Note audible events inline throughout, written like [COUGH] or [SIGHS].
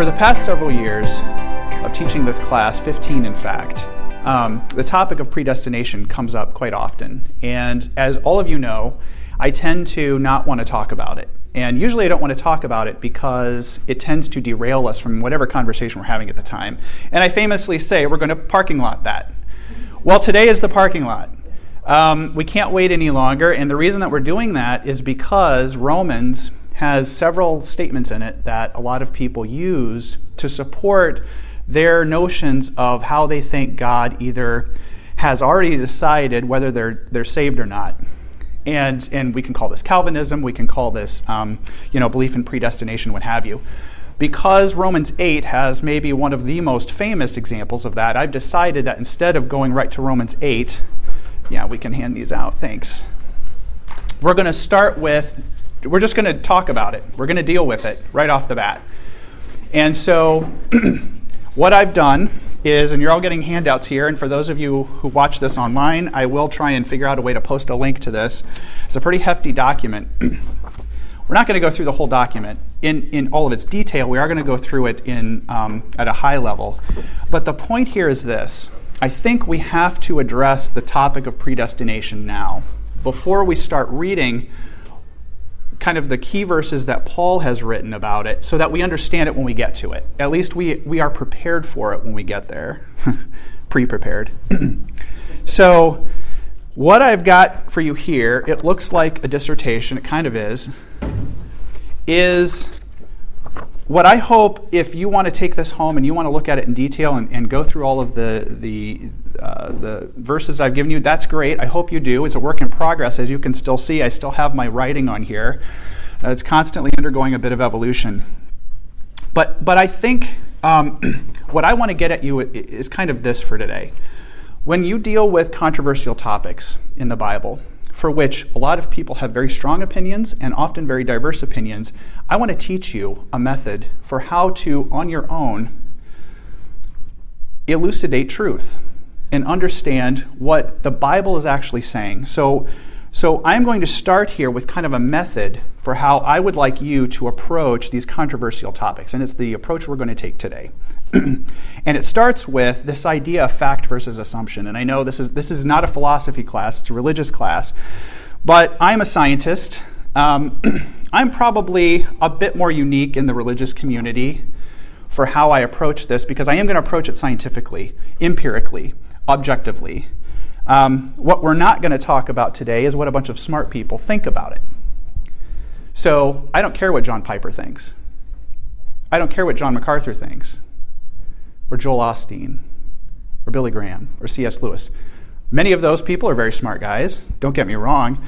For the past several years of teaching this class, 15 in fact, um, the topic of predestination comes up quite often. And as all of you know, I tend to not want to talk about it. And usually I don't want to talk about it because it tends to derail us from whatever conversation we're having at the time. And I famously say, we're going to parking lot that. Well, today is the parking lot. Um, we can't wait any longer. And the reason that we're doing that is because Romans has several statements in it that a lot of people use to support their notions of how they think God either has already decided whether they're, they're saved or not. And, and we can call this Calvinism, we can call this um, you know, belief in predestination, what have you. Because Romans 8 has maybe one of the most famous examples of that, I've decided that instead of going right to Romans 8, yeah, we can hand these out, thanks. We're going to start with, we're just going to talk about it. We're going to deal with it right off the bat. And so [CLEARS THROAT] What I've done is, and you're all getting handouts here, and for those of you who watch this online, I will try and figure out a way to post a link to this. It's a pretty hefty document. [CLEARS THROAT] We're not going to go through the whole document in, in all of its detail. We are going to go through it in, um, at a high level. But the point here is this I think we have to address the topic of predestination now before we start reading kind of the key verses that Paul has written about it so that we understand it when we get to it. At least we, we are prepared for it when we get there, [LAUGHS] pre prepared. [CLEARS THROAT] so, what I've got for you here, it looks like a dissertation, it kind of is, is what I hope if you want to take this home and you want to look at it in detail and, and go through all of the, the, uh, the verses I've given you, that's great. I hope you do. It's a work in progress. As you can still see, I still have my writing on here. Uh, it's constantly undergoing a bit of evolution. But, but I think um, [CLEARS THROAT] what I want to get at you is kind of this for today. When you deal with controversial topics in the Bible, for which a lot of people have very strong opinions and often very diverse opinions, I want to teach you a method for how to, on your own, elucidate truth and understand what the Bible is actually saying. So, so I'm going to start here with kind of a method for how I would like you to approach these controversial topics, and it's the approach we're going to take today. [CLEARS THROAT] and it starts with this idea of fact versus assumption. And I know this is this is not a philosophy class; it's a religious class. But I'm a scientist. Um, [CLEARS THROAT] I'm probably a bit more unique in the religious community for how I approach this because I am going to approach it scientifically, empirically objectively. Um, what we're not going to talk about today is what a bunch of smart people think about it. So I don't care what John Piper thinks. I don't care what John MacArthur thinks, or Joel Osteen, or Billy Graham, or C.S. Lewis. Many of those people are very smart guys, don't get me wrong.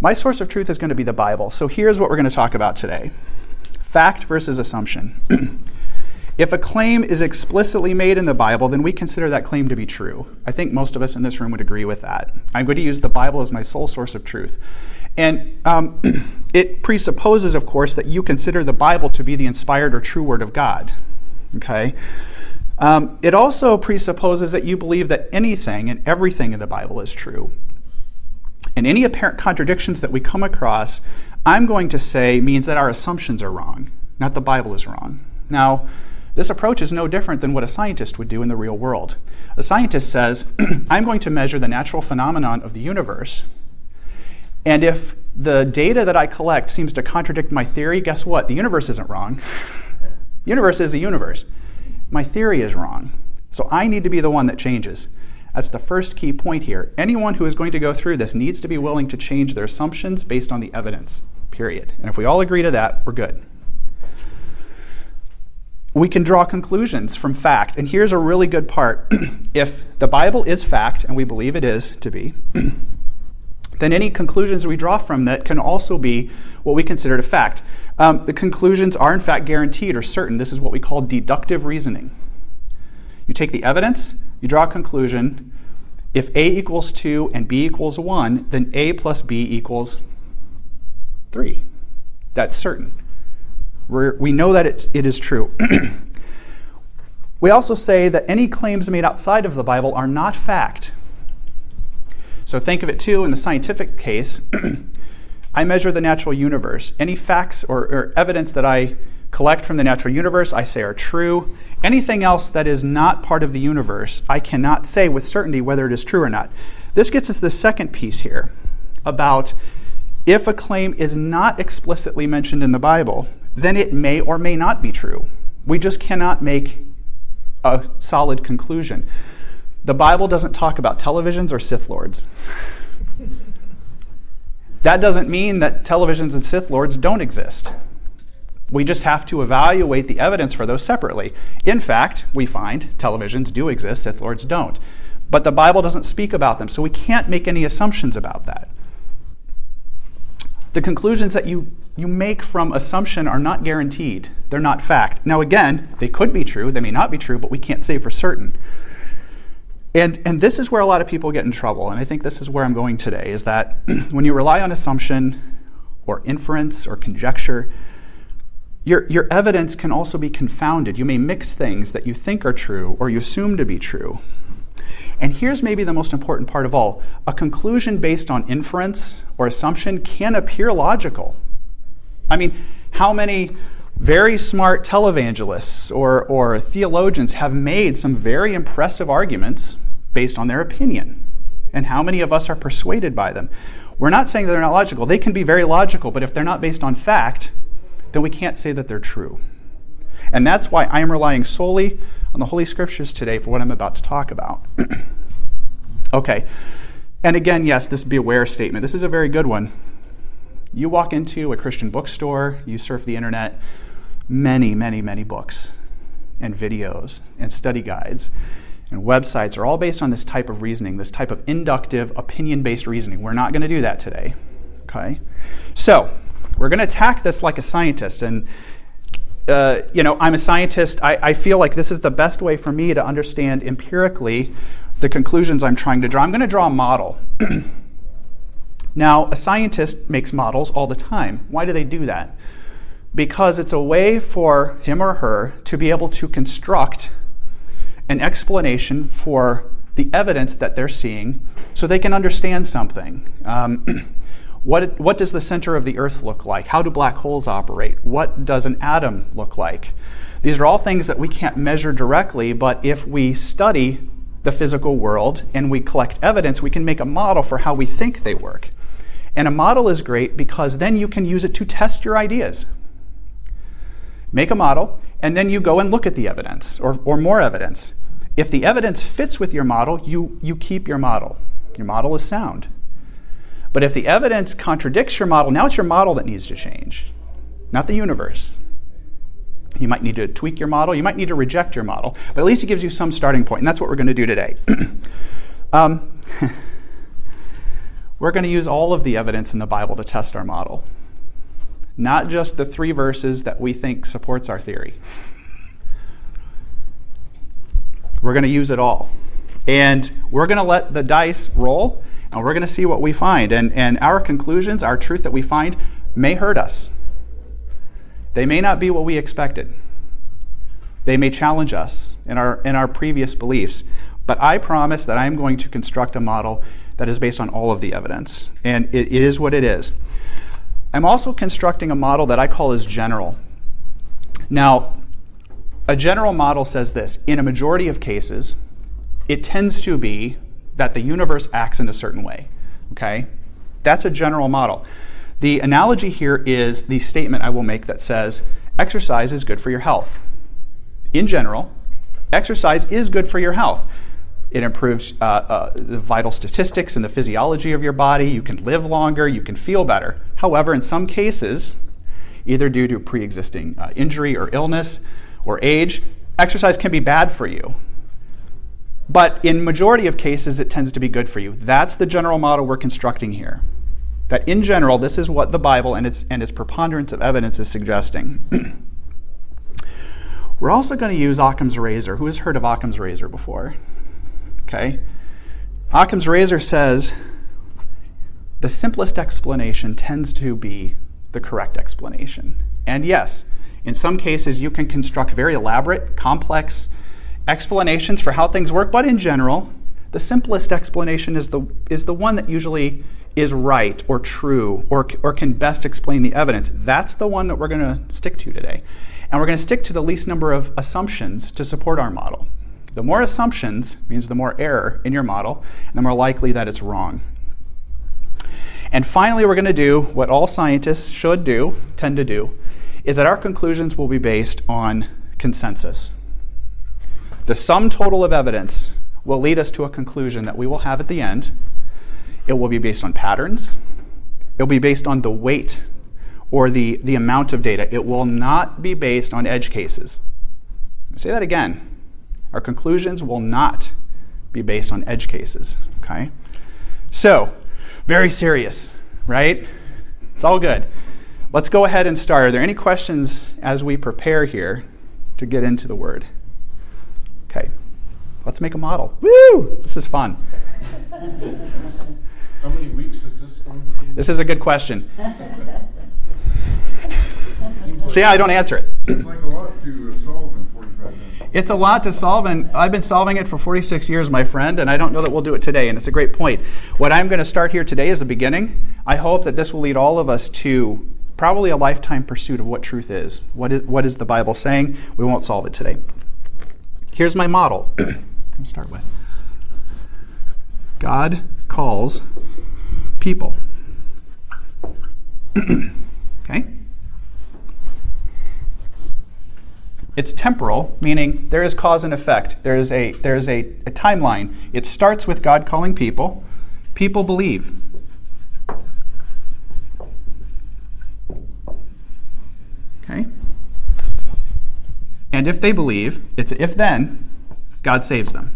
My source of truth is going to be the Bible. So here's what we're going to talk about today fact versus assumption. [CLEARS THROAT] If a claim is explicitly made in the Bible, then we consider that claim to be true. I think most of us in this room would agree with that. I'm going to use the Bible as my sole source of truth. And um, [CLEARS THROAT] it presupposes, of course, that you consider the Bible to be the inspired or true word of God. Okay? Um, it also presupposes that you believe that anything and everything in the Bible is true. And any apparent contradictions that we come across, I'm going to say means that our assumptions are wrong, not the Bible is wrong. Now, this approach is no different than what a scientist would do in the real world. A scientist says, [CLEARS THROAT] I'm going to measure the natural phenomenon of the universe, and if the data that I collect seems to contradict my theory, guess what? The universe isn't wrong. [LAUGHS] the universe is the universe. My theory is wrong. So I need to be the one that changes. That's the first key point here. Anyone who is going to go through this needs to be willing to change their assumptions based on the evidence, period. And if we all agree to that, we're good we can draw conclusions from fact. And here's a really good part. [CLEARS THROAT] if the Bible is fact, and we believe it is to be, [CLEARS THROAT] then any conclusions we draw from that can also be what we consider a fact. Um, the conclusions are, in fact, guaranteed or certain. This is what we call deductive reasoning. You take the evidence, you draw a conclusion. If A equals 2 and B equals 1, then A plus B equals 3. That's certain. We're, we know that it, it is true. [CLEARS THROAT] we also say that any claims made outside of the Bible are not fact. So think of it too in the scientific case. [CLEARS THROAT] I measure the natural universe. Any facts or, or, evidence that I collect from the natural universe, I say are true. Anything else that is not part of the universe, I cannot say with certainty whether it is true or not. This gets us to the second piece here about if a claim is not explicitly mentioned in the Bible, then it may or may not be true. We just cannot make a solid conclusion. The Bible doesn't talk about televisions or Sith Lords. That doesn't mean that televisions and Sith Lords don't exist. We just have to evaluate the evidence for those separately. In fact, we find televisions do exist, Sith Lords don't. But the Bible doesn't speak about them, so we can't make any assumptions about that. The conclusions that you, you make from assumption are not guaranteed. They're not fact. Now, again, they could be true, they may not be true, but we can't say for certain. And, and this is where a lot of people get in trouble, and I think this is where I'm going today, is that [CLEARS THROAT] when you rely on assumption or inference or conjecture, your, your evidence can also be confounded. You may mix things that you think are true or you assume to be true. And here's maybe the most important part of all a conclusion based on inference or assumption can appear logical. I mean, how many very smart televangelists or, or theologians have made some very impressive arguments based on their opinion. And how many of us are persuaded by them? We're not saying they're not logical. They can be very logical, but if they're not based on fact, then we can't say that they're true. And that's why I am relying solely on the Holy Scriptures today for what I'm about to talk about. [CLEARS THROAT] okay. And again, yes, this beware statement. This is a very good one. You walk into a Christian bookstore, you surf the internet, many, many, many books and videos and study guides and websites are all based on this type of reasoning, this type of inductive, opinion based reasoning. We're not going to do that today. Okay? So, we're going to attack this like a scientist. And, uh, you know, I'm a scientist. I, I feel like this is the best way for me to understand empirically the conclusions I'm trying to draw. I'm going to draw a model. [CLEARS THROAT] now, a scientist makes models all the time. Why do they do that? because it's a way for him or her to be able to construct an explanation for the evidence that they're seeing so they can understand something. Um, [CLEARS THROAT] what, what does the center of the earth look like? How do black holes operate? What does an atom look like? These are all things that we can't measure directly, but if we study the physical world and we collect evidence, we can make a model for how we think they work. And a model is great because then you can use it to test your ideas make a model, and then you go and look at the evidence or, or more evidence. If the evidence fits with your model, you, you keep your model. Your model is sound. But if the evidence contradicts your model, now it's your model that needs to change, not the universe. You might need to tweak your model, you might need to reject your model, but at least it gives you some starting point, and that's what we're going to do today. [CLEARS THROAT] um, [LAUGHS] we're going to use all of the evidence in the Bible to test our model not just the three verses that we think supports our theory. We're going to use it all. And we're going to let the dice roll, and we're going to see what we find. And, and our conclusions, our truth that we find, may hurt us. They may not be what we expected. They may challenge us in our, in our previous beliefs. But I promise that I'm going to construct a model that is based on all of the evidence. And it, it is what it is. I'm also constructing a model that I call as general. Now, a general model says this in a majority of cases, it tends to be that the universe acts in a certain way. Okay? That's a general model. The analogy here is the statement I will make that says exercise is good for your health. In general, exercise is good for your health. It improves uh, uh, the vital statistics and the physiology of your body. You can live longer. You can feel better. However, in some cases, either due to pre existing uh, injury or illness or age, exercise can be bad for you. But in majority of cases, it tends to be good for you. That's the general model we're constructing here. That in general, this is what the Bible and its, and its preponderance of evidence is suggesting. [CLEARS THROAT] we're also going to use Occam's razor. Who has heard of Occam's razor before? Okay? Occam's razor says the simplest explanation tends to be the correct explanation. And yes, in some cases, you can construct very elaborate, complex explanations for how things work, but in general, the simplest explanation is the, is the one that usually is right or true or, or can best explain the evidence. That's the one that we're going to stick to today. And we're going to stick to the least number of assumptions to support our model. The more assumptions means the more error in your model, and the more likely that it's wrong. And finally, we're going to do what all scientists should do, tend to do, is that our conclusions will be based on consensus. The sum total of evidence will lead us to a conclusion that we will have at the end. It will be based on patterns, it will be based on the weight or the, the amount of data. It will not be based on edge cases. I'll say that again. Our conclusions will not be based on edge cases. Okay? So, very serious, right? It's all good. Let's go ahead and start. Are there any questions as we prepare here to get into the word? Okay. Let's make a model. Woo! This is fun. [LAUGHS] How many weeks is this going to be? This is a good question. [LAUGHS] See, I don't answer it. Seems like a lot to solve in 45 minutes. It's a lot to solve, and I've been solving it for 46 years, my friend, and I don't know that we'll do it today, and it's a great point. What I'm going to start here today is the beginning. I hope that this will lead all of us to probably a lifetime pursuit of what truth is. What is, what is the Bible saying? We won't solve it today. Here's my model. [CLEARS THROAT] I'm start with God calls people. [CLEARS THROAT] okay? It's temporal, meaning there is cause and effect. There is a there is a, a timeline. It starts with God calling people. People believe. Okay? And if they believe, it's if then, God saves them.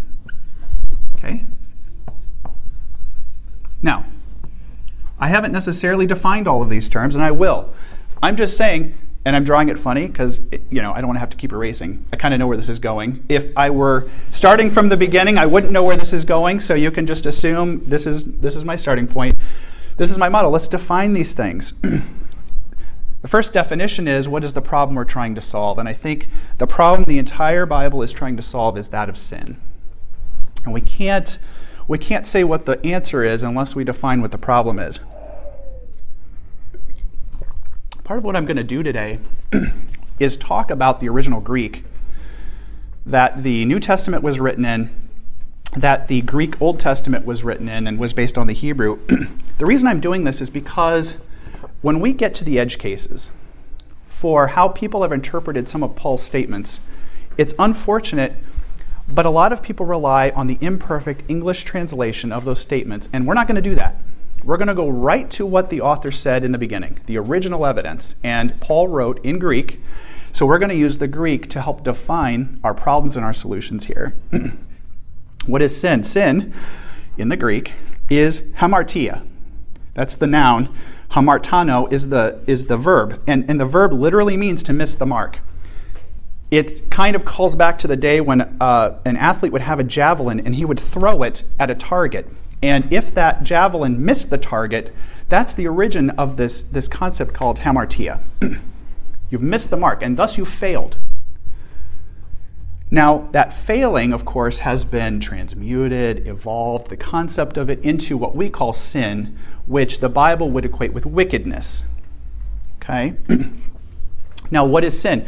Okay? Now, I haven't necessarily defined all of these terms, and I will. I'm just saying, and I'm drawing it funny because you know I don't want to have to keep erasing. I kind of know where this is going. If I were starting from the beginning, I wouldn't know where this is going. So you can just assume this is this is my starting point. This is my model. Let's define these things. [CLEARS THROAT] the first definition is what is the problem we're trying to solve, and I think the problem the entire Bible is trying to solve is that of sin, and we can't we can't say what the answer is unless we define what the problem is part of what I'm going to do today [CLEARS THROAT] is talk about the original Greek that the New Testament was written in, that the Greek Old Testament was written in, and was based on the Hebrew. [CLEARS THROAT] the reason I'm doing this is because when we get to the edge cases for how people have interpreted some of Paul's statements, it's unfortunate, but a lot of people rely on the imperfect English translation of those statements, and we're not going to do that. We're going to go right to what the author said in the beginning, the original evidence. And Paul wrote in Greek, so we're going to use the Greek to help define our problems and our solutions here. [CLEARS THROAT] what is sin? Sin, in the Greek, is hamartia. That's the noun. Hamartano is the, is the verb. And, and the verb literally means to miss the mark. It kind of calls back to the day when uh, an athlete would have a javelin and he would throw it at a target and if that javelin missed the target, that's the origin of this, this concept called hamartia. [CLEARS THROAT] You've missed the mark, and thus you failed. Now, that failing, of course, has been transmuted, evolved, the concept of it into what we call sin, which the Bible would equate with wickedness. Okay? [CLEARS THROAT] now, what is sin?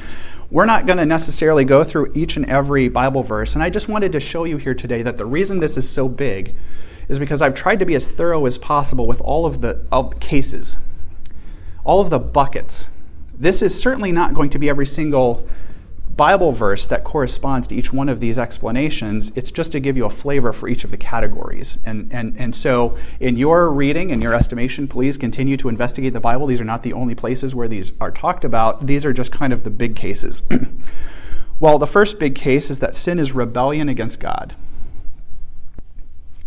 We're not going to necessarily go through each and every Bible verse, and I just wanted to show you here today that the reason this is so big is because I've tried to be as thorough as possible with all of the cases, all of the buckets. This is certainly not going to be every single Bible verse that corresponds to each one of these explanations. It's just to give you a flavor for each of the categories. And, and, and so, in your reading and your estimation, please continue to investigate the Bible. These are not the only places where these are talked about, these are just kind of the big cases. [CLEARS THROAT] well, the first big case is that sin is rebellion against God.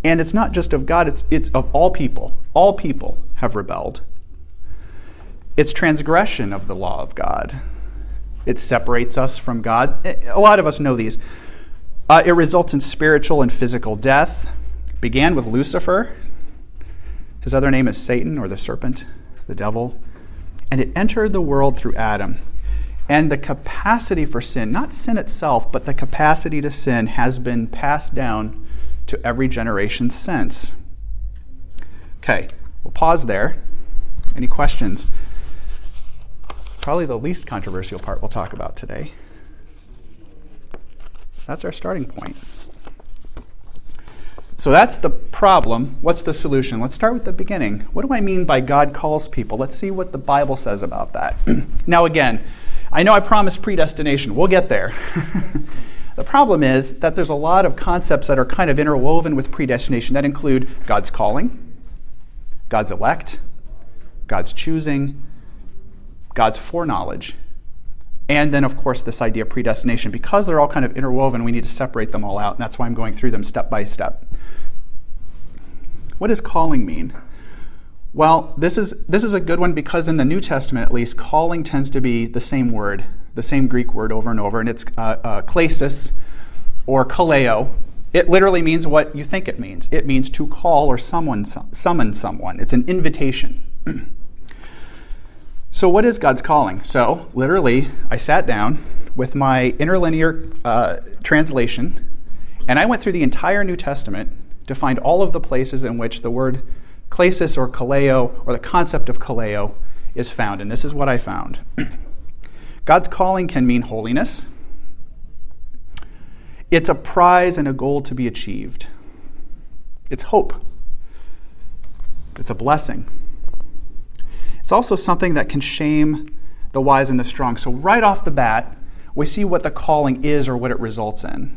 And it's not just of God, it's, it's of all people. All people have rebelled. It's transgression of the law of God. It separates us from God. A lot of us know these. Uh, it results in spiritual and physical death. It began with Lucifer. His other name is Satan or the serpent, the devil. And it entered the world through Adam. And the capacity for sin, not sin itself, but the capacity to sin, has been passed down to every generation since. Okay, we'll pause there. Any questions? probably the least controversial part we'll talk about today. That's our starting point. So that's the problem. What's the solution? Let's start with the beginning. What do I mean by God calls people? Let's see what the Bible says about that. [CLEARS THROAT] now, again, I know I promised predestination. We'll get there. [LAUGHS] the problem is that there's a lot of concepts that are kind of interwoven with predestination that include God's calling, God's elect, God's choosing, God's foreknowledge, and then, of course, this idea of predestination. Because they're all kind of interwoven, we need to separate them all out, and that's why I'm going through them step by step. What does calling mean? Well, this is, this is a good one because in the New Testament, at least, calling tends to be the same word, the same Greek word over and over, and it's uh, uh, klesis or kaleo. It literally means what you think it means. It means to call or someone, summon someone. It's an invitation. [CLEARS THROAT] so, what is God's calling? So, literally, I sat down with my interlinear uh, translation, and I went through the entire New Testament to find all of the places in which the word klesis or kaleo or the concept of kaleo is found. And this is what I found [CLEARS THROAT] God's calling can mean holiness, it's a prize and a goal to be achieved, it's hope, it's a blessing. It's also something that can shame the wise and the strong. So, right off the bat, we see what the calling is or what it results in.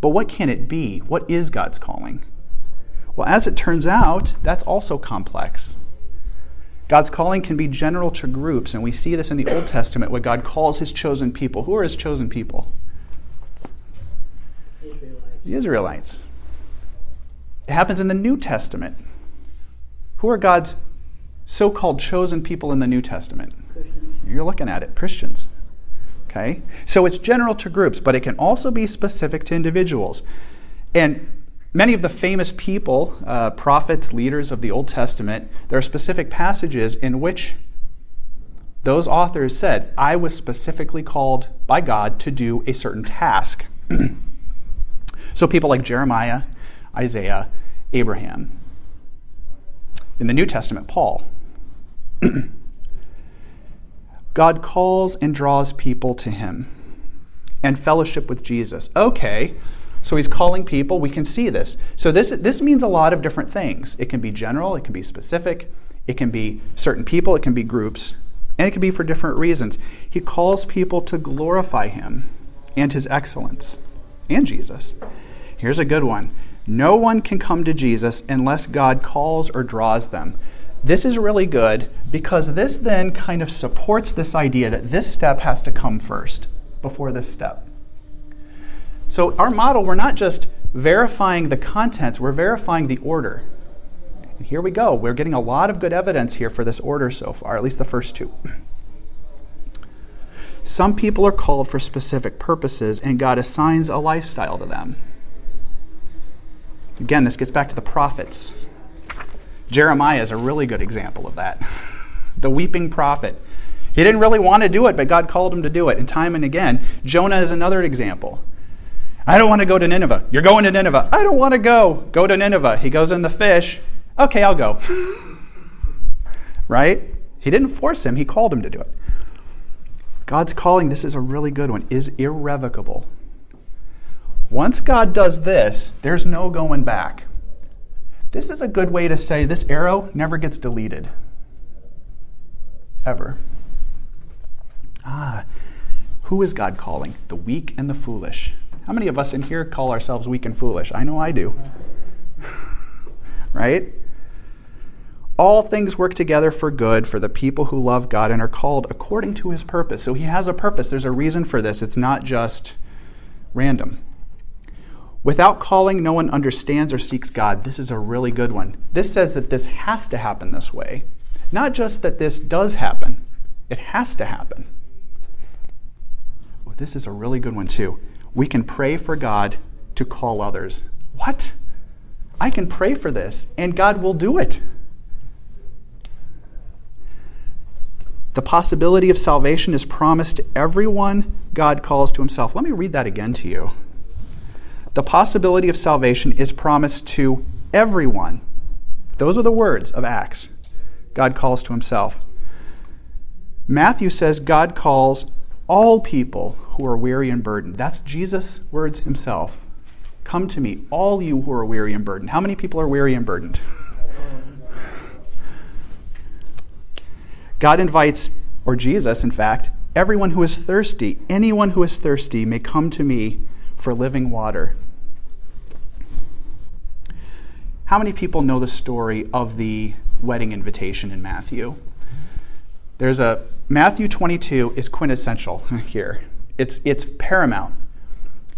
But what can it be? What is God's calling? Well, as it turns out, that's also complex. God's calling can be general to groups, and we see this in the Old Testament when God calls his chosen people. Who are his chosen people? Israelites. The Israelites. It happens in the New Testament. Who are God's so called chosen people in the New Testament? Christians. You're looking at it Christians. Okay? So it's general to groups, but it can also be specific to individuals. And many of the famous people, uh, prophets, leaders of the Old Testament, there are specific passages in which those authors said, I was specifically called by God to do a certain task. [CLEARS THROAT] so people like Jeremiah, Isaiah, Abraham. In the New Testament, Paul. [CLEARS THROAT] God calls and draws people to him and fellowship with Jesus. Okay, so he's calling people. We can see this. So this, this means a lot of different things. It can be general, it can be specific, it can be certain people, it can be groups, and it can be for different reasons. He calls people to glorify him and his excellence and Jesus. Here's a good one no one can come to Jesus unless God calls or draws them. This is really good because this then kind of supports this idea that this step has to come first before this step. So, our model, we're not just verifying the contents, we're verifying the order. And here we go. We're getting a lot of good evidence here for this order so far, at least the first two. Some people are called for specific purposes, and God assigns a lifestyle to them. Again, this gets back to the prophets. Jeremiah is a really good example of that. [LAUGHS] the weeping prophet. He didn't really want to do it, but God called him to do it. And time and again, Jonah is another example. I don't want to go to Nineveh. You're going to Nineveh. I don't want to go. Go to Nineveh. He goes in the fish. Okay, I'll go. [LAUGHS] right? He didn't force him, he called him to do it. God's calling, this is a really good one, is irrevocable. Once God does this, there's no going back. This is a good way to say this arrow never gets deleted. Ever. Ah, who is God calling? The weak and the foolish. How many of us in here call ourselves weak and foolish? I know I do. [LAUGHS] right? All things work together for good for the people who love God and are called according to his purpose. So he has a purpose. There's a reason for this. It's not just random. Without calling, no one understands or seeks God. This is a really good one. This says that this has to happen this way. Not just that this does happen, it has to happen. Oh, this is a really good one, too. We can pray for God to call others. What? I can pray for this, and God will do it. The possibility of salvation is promised to everyone God calls to himself. Let me read that again to you the possibility of salvation is promised to everyone. Those are the words of Acts. God calls to himself. Matthew says God calls all people who are weary and burdened. That's Jesus' words himself. Come to me, all you who are weary and burdened. How many people are weary and burdened? God invites, or Jesus, in fact, everyone who is thirsty, anyone who is thirsty, may come to me for living water. How many people know the story of the wedding invitation in Matthew? There's a Matthew 22 is quintessential here. It's, it's paramount.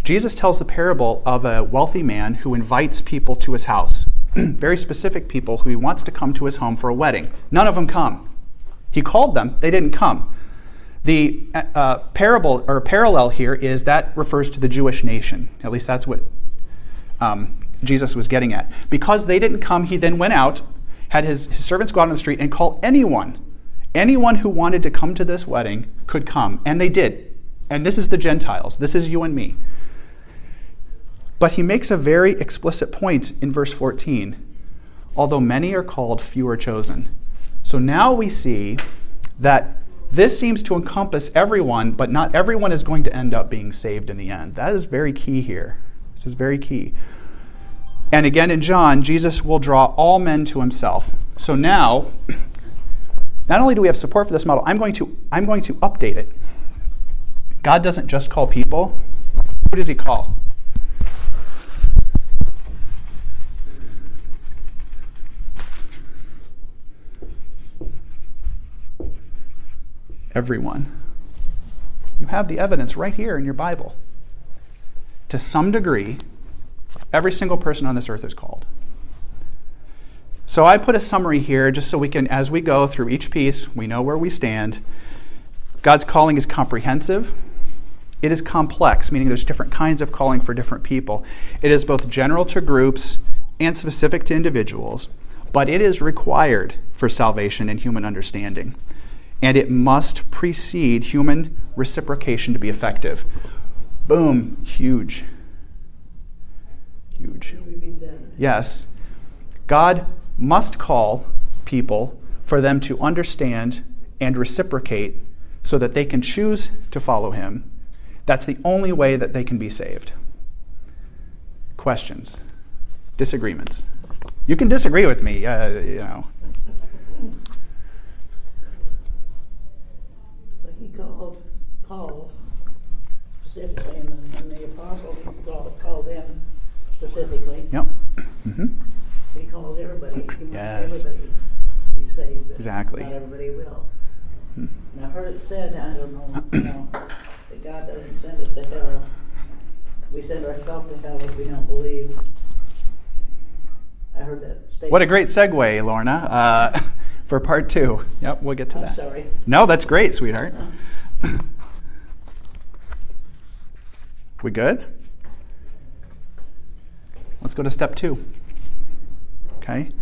Jesus tells the parable of a wealthy man who invites people to his house, [CLEARS THROAT] very specific people who he wants to come to his home for a wedding. None of them come. He called them, they didn't come. The uh, parable or parallel here is that refers to the Jewish nation. At least that's what um, Jesus was getting at. Because they didn't come, he then went out, had his, his servants go out on the street and call anyone Anyone who wanted to come to this wedding could come, and they did. And this is the Gentiles, this is you and me. But he makes a very explicit point in verse 14 although many are called, few are chosen. So now we see that this seems to encompass everyone, but not everyone is going to end up being saved in the end. That is very key here. This is very key. And again in John, Jesus will draw all men to himself. So now, [CLEARS THROAT] not only do we have support for this model, I'm going to, I'm going to update it. God doesn't just call people, who does he call? Everyone. You have the evidence right here in your Bible. To some degree, every single person on this earth is called. So I put a summary here just so we can, as we go through each piece, we know where we stand. God's calling is comprehensive. It is complex, meaning there's different kinds of calling for different people. It is both general to groups and specific to individuals, but it is required for salvation and human understanding. And it must precede human reciprocation to be effective. Boom, huge. Huge. Yes. God must call people for them to understand and reciprocate so that they can choose to follow him. That's the only way that they can be saved. Questions? Disagreements? You can disagree with me, uh, you know. But he called Paul specifically, and then the apostles, called, called them specifically. Yep. Mm-hmm. He calls everybody. He wants Yes. everybody to be saved. But Exactly. Not everybody will. And I heard it said, I don't know, you know, that God doesn't send us to hell. We send ourselves to hell if we don't believe. I heard that statement. What a great segue, Lorna, uh, [LAUGHS] for part two. Yep, we'll get to I'm that. sorry. No, that's great, sweetheart. We good? Let's go to step two. Okay?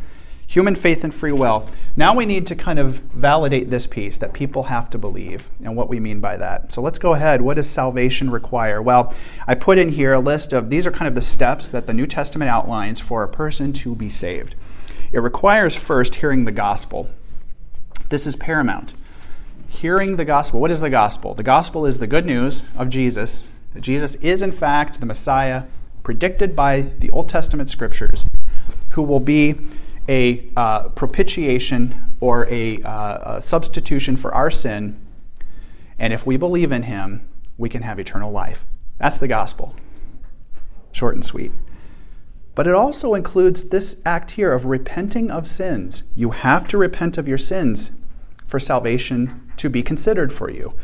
Human faith and free will. Now we need to kind of validate this piece that people have to believe and what we mean by that. So let's go ahead. What does salvation require? Well, I put in here a list of these are kind of the steps that the New Testament outlines for a person to be saved. It requires first hearing the gospel. This is paramount. Hearing the gospel. What is the gospel? The gospel is the good news of Jesus, that Jesus is in fact the Messiah predicted by the Old Testament scriptures, who will be a uh, propitiation or a, uh, a substitution for our sin. And if we believe in him, we can have eternal life. That's the gospel. Short and sweet. But it also includes this act here of repenting of sins. You have to repent of your sins for salvation to be considered for you.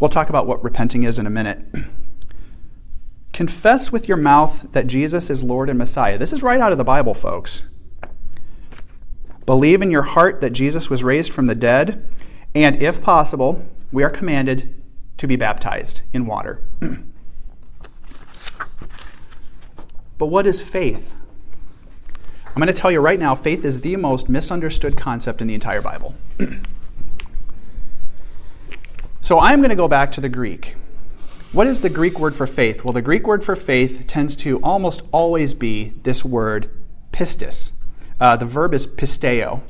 We'll talk about what repenting is in a minute. [CLEARS THROAT] Confess with your mouth that Jesus is Lord and Messiah. This is right out of the Bible, folks. Believe in your heart that Jesus was raised from the dead, and if possible, we are commanded to be baptized in water. [CLEARS THROAT] but what is faith? I'm going to tell you right now faith is the most misunderstood concept in the entire Bible. [CLEARS THROAT] so I'm going to go back to the Greek. What is the Greek word for faith? Well, the Greek word for faith tends to almost always be this word pistis. Uh, the verb is pisteo.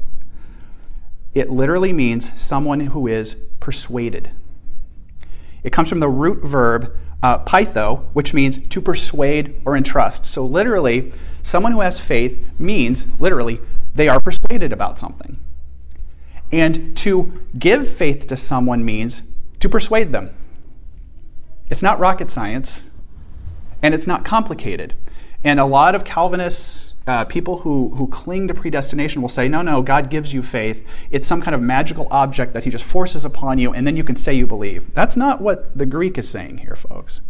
it literally means someone who is persuaded. It comes from the root verb uh, peitho, which means to persuade or entrust. So, literally, someone who has faith means, literally, they are persuaded about something. And to give faith to someone means to persuade them. It's not rocket science, and it's not complicated. And a lot of Calvinists, uh, people who, who cling to predestination, will say, no, no, God gives you faith. It's some kind of magical object that He just forces upon you, and then you can say you believe. That's not what the Greek is saying here, folks.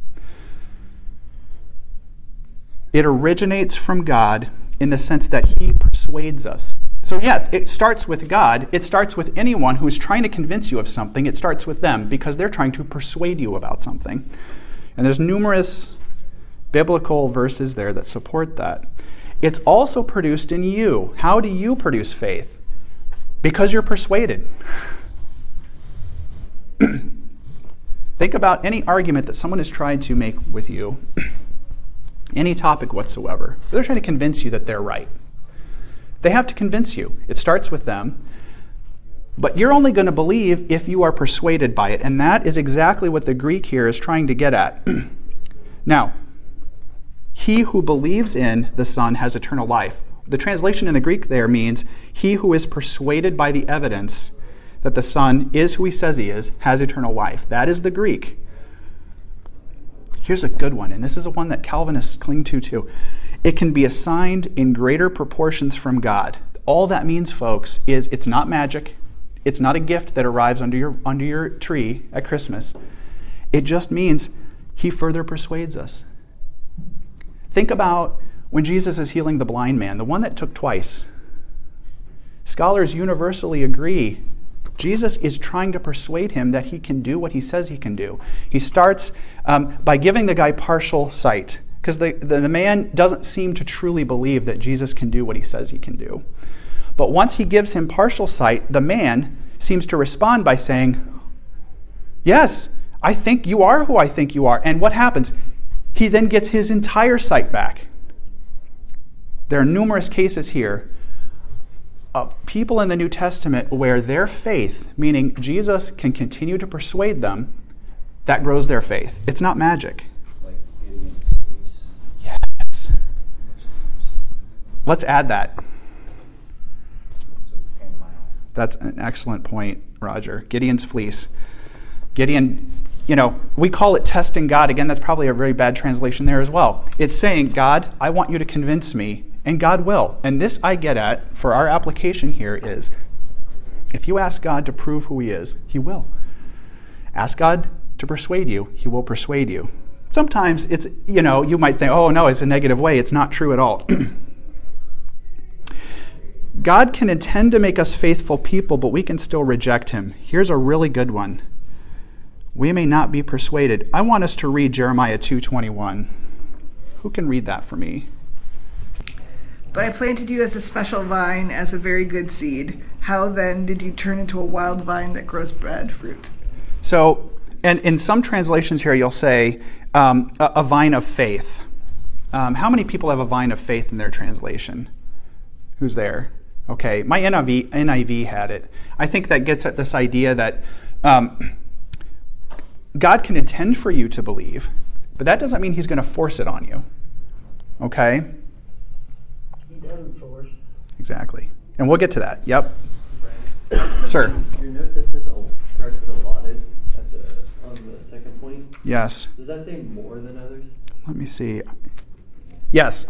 It originates from God in the sense that He persuades us. So, yes, it starts with God. It starts with anyone who's trying to convince you of something. It starts with them because they're trying to persuade you about something. And there's numerous biblical verses there that support that. It's also produced in you. How do you produce faith? Because you're persuaded. [CLEARS THROAT] Think about any argument that someone has tried to make with you, [CLEARS THROAT] any topic whatsoever. They're trying to convince you that they're right. They have to convince you. It starts with them. But you're only going to believe if you are persuaded by it. And that is exactly what the Greek here is trying to get at. [CLEARS THROAT] now, he who believes in the Son has eternal life. The translation in the Greek there means he who is persuaded by the evidence that the Son is who he says he is has eternal life. That is the Greek. Here's a good one, and this is a one that Calvinists cling to too. It can be assigned in greater proportions from God. All that means, folks, is it's not magic. It's not a gift that arrives under your, under your tree at Christmas. It just means he further persuades us. Think about when Jesus is healing the blind man, the one that took twice. Scholars universally agree Jesus is trying to persuade him that he can do what he says he can do. He starts um, by giving the guy partial sight, because the, the, the man doesn't seem to truly believe that Jesus can do what he says he can do. But once he gives him partial sight, the man seems to respond by saying, Yes, I think you are who I think you are. And what happens? he then gets his entire sight back. There are numerous cases here of people in the New Testament where their faith, meaning Jesus can continue to persuade them, that grows their faith. It's not magic. Yes. Let's add that. That's an excellent point, Roger. Gideon's fleece. Gideon you know, we call it testing God. Again, that's probably a very bad translation there as well. It's saying, God, I want you to convince me, and God will. And this I get at for our application here is if you ask God to prove who He is, He will. Ask God to persuade you, He will persuade you. Sometimes it's, you know, you might think, oh no, it's a negative way. It's not true at all. [CLEARS THROAT] God can intend to make us faithful people, but we can still reject Him. Here's a really good one we may not be persuaded. I want us to read Jeremiah 2:21. Who can read that for me? But I planted you as a special vine, as a very good seed. How then did you turn into a wild vine that grows bad fruit? So, and in some translations here, you'll say um, a, a, vine of faith. Um, how many people have a vine of faith in their translation? Who's there? Okay, my NIV, NIV had it. I think that gets at this idea that um, God can intend for you to believe, but that doesn't mean He's going to force it on you. Okay? He doesn't force. Exactly. And we'll get to that. Yep. Sir. Your note that says starts with allotted at the, on the second point. Yes. Does that say more than others? Let me see. Yes.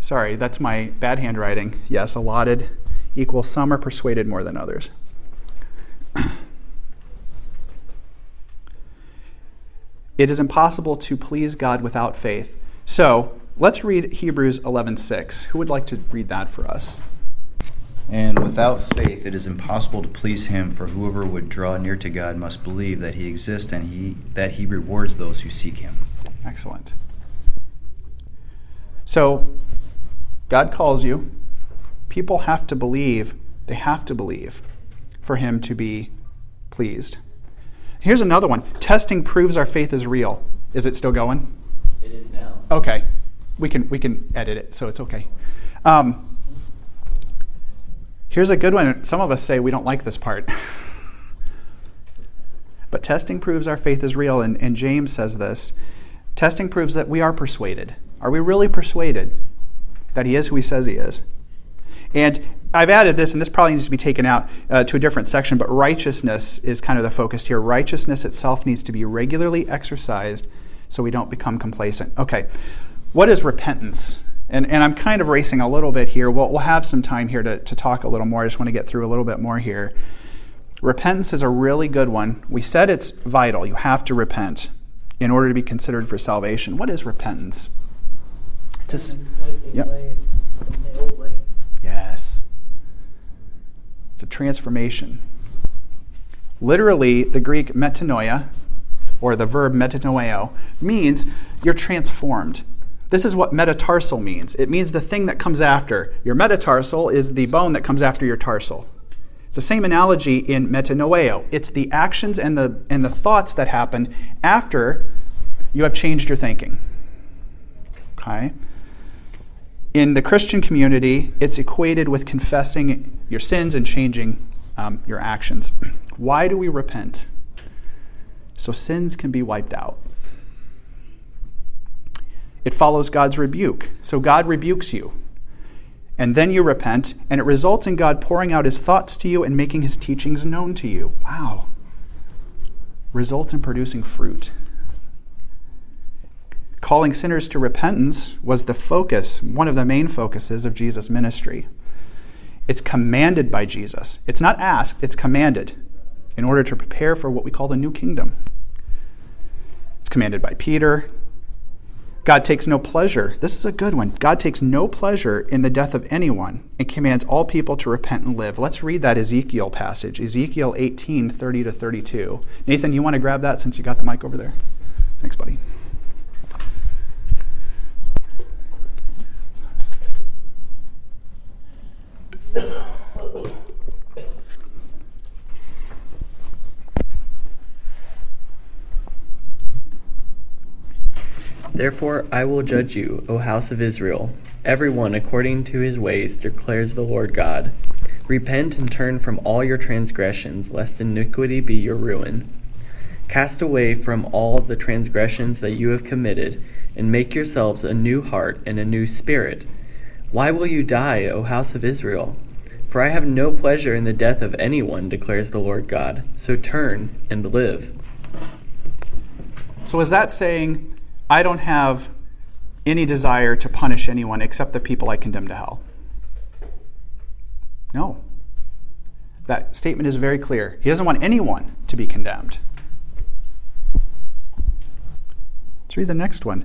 Sorry, that's my bad handwriting. Yes, allotted equals some are persuaded more than others. It is impossible to please God without faith. So let's read Hebrews 11:6. Who would like to read that for us? And without faith it is impossible to please him, for whoever would draw near to God must believe that he exists and he that he rewards those who seek him. Excellent. So God calls you. People have to believe, they have to believe for him to be pleased. Here's another one. Testing proves our faith is real. Is it still going? It is now. Okay. We can we can edit it, so it's okay. Um, Here's a good one. Some of us say we don't like this part. [LAUGHS] but testing proves our faith is real, and, and James says this. Testing proves that we are persuaded. Are we really persuaded that he is who he says he is? And I've added this, and this probably needs to be taken out uh, to a different section, but righteousness is kind of the focus here. Righteousness itself needs to be regularly exercised so we don't become complacent. Okay, what is repentance? And, and I'm kind of racing a little bit here. We'll, we'll have some time here to, to talk a little more. I just want to get through a little bit more here. Repentance is a really good one. We said it's vital. You have to repent in order to be considered for salvation. What is repentance? To, yep. A transformation. Literally, the Greek metanoia, or the verb metanoeo, means you're transformed. This is what metatarsal means. It means the thing that comes after. Your metatarsal is the bone that comes after your tarsal. It's the same analogy in metanoeo. It's the actions and the, and the thoughts that happen after you have changed your thinking. Okay? In the Christian community, it's equated with confessing your sins and changing um, your actions. [CLEARS THROAT] Why do we repent? So sins can be wiped out. It follows God's rebuke. So God rebukes you. And then you repent, and it results in God pouring out his thoughts to you and making his teachings known to you. Wow. Results in producing fruit. Calling sinners to repentance was the focus, one of the main focuses of Jesus' ministry. It's commanded by Jesus. It's not asked, it's commanded in order to prepare for what we call the new kingdom. It's commanded by Peter, God takes no pleasure. This is a good one. God takes no pleasure in the death of anyone and commands all people to repent and live. Let's read that Ezekiel passage, Ezekiel 18, 30 to 32. Nathan, you want to grab that since you got the mic over there? Thanks, buddy. Therefore I will judge you, O house of Israel. Every one according to his ways declares the Lord God. Repent and turn from all your transgressions, lest iniquity be your ruin. Cast away from all the transgressions that you have committed, and make yourselves a new heart and a new spirit. Why will you die, O house of Israel? For I have no pleasure in the death of anyone, declares the Lord God. So turn and live. So is that saying I don't have any desire to punish anyone except the people I condemn to hell. No. That statement is very clear. He doesn't want anyone to be condemned. Let's read the next one.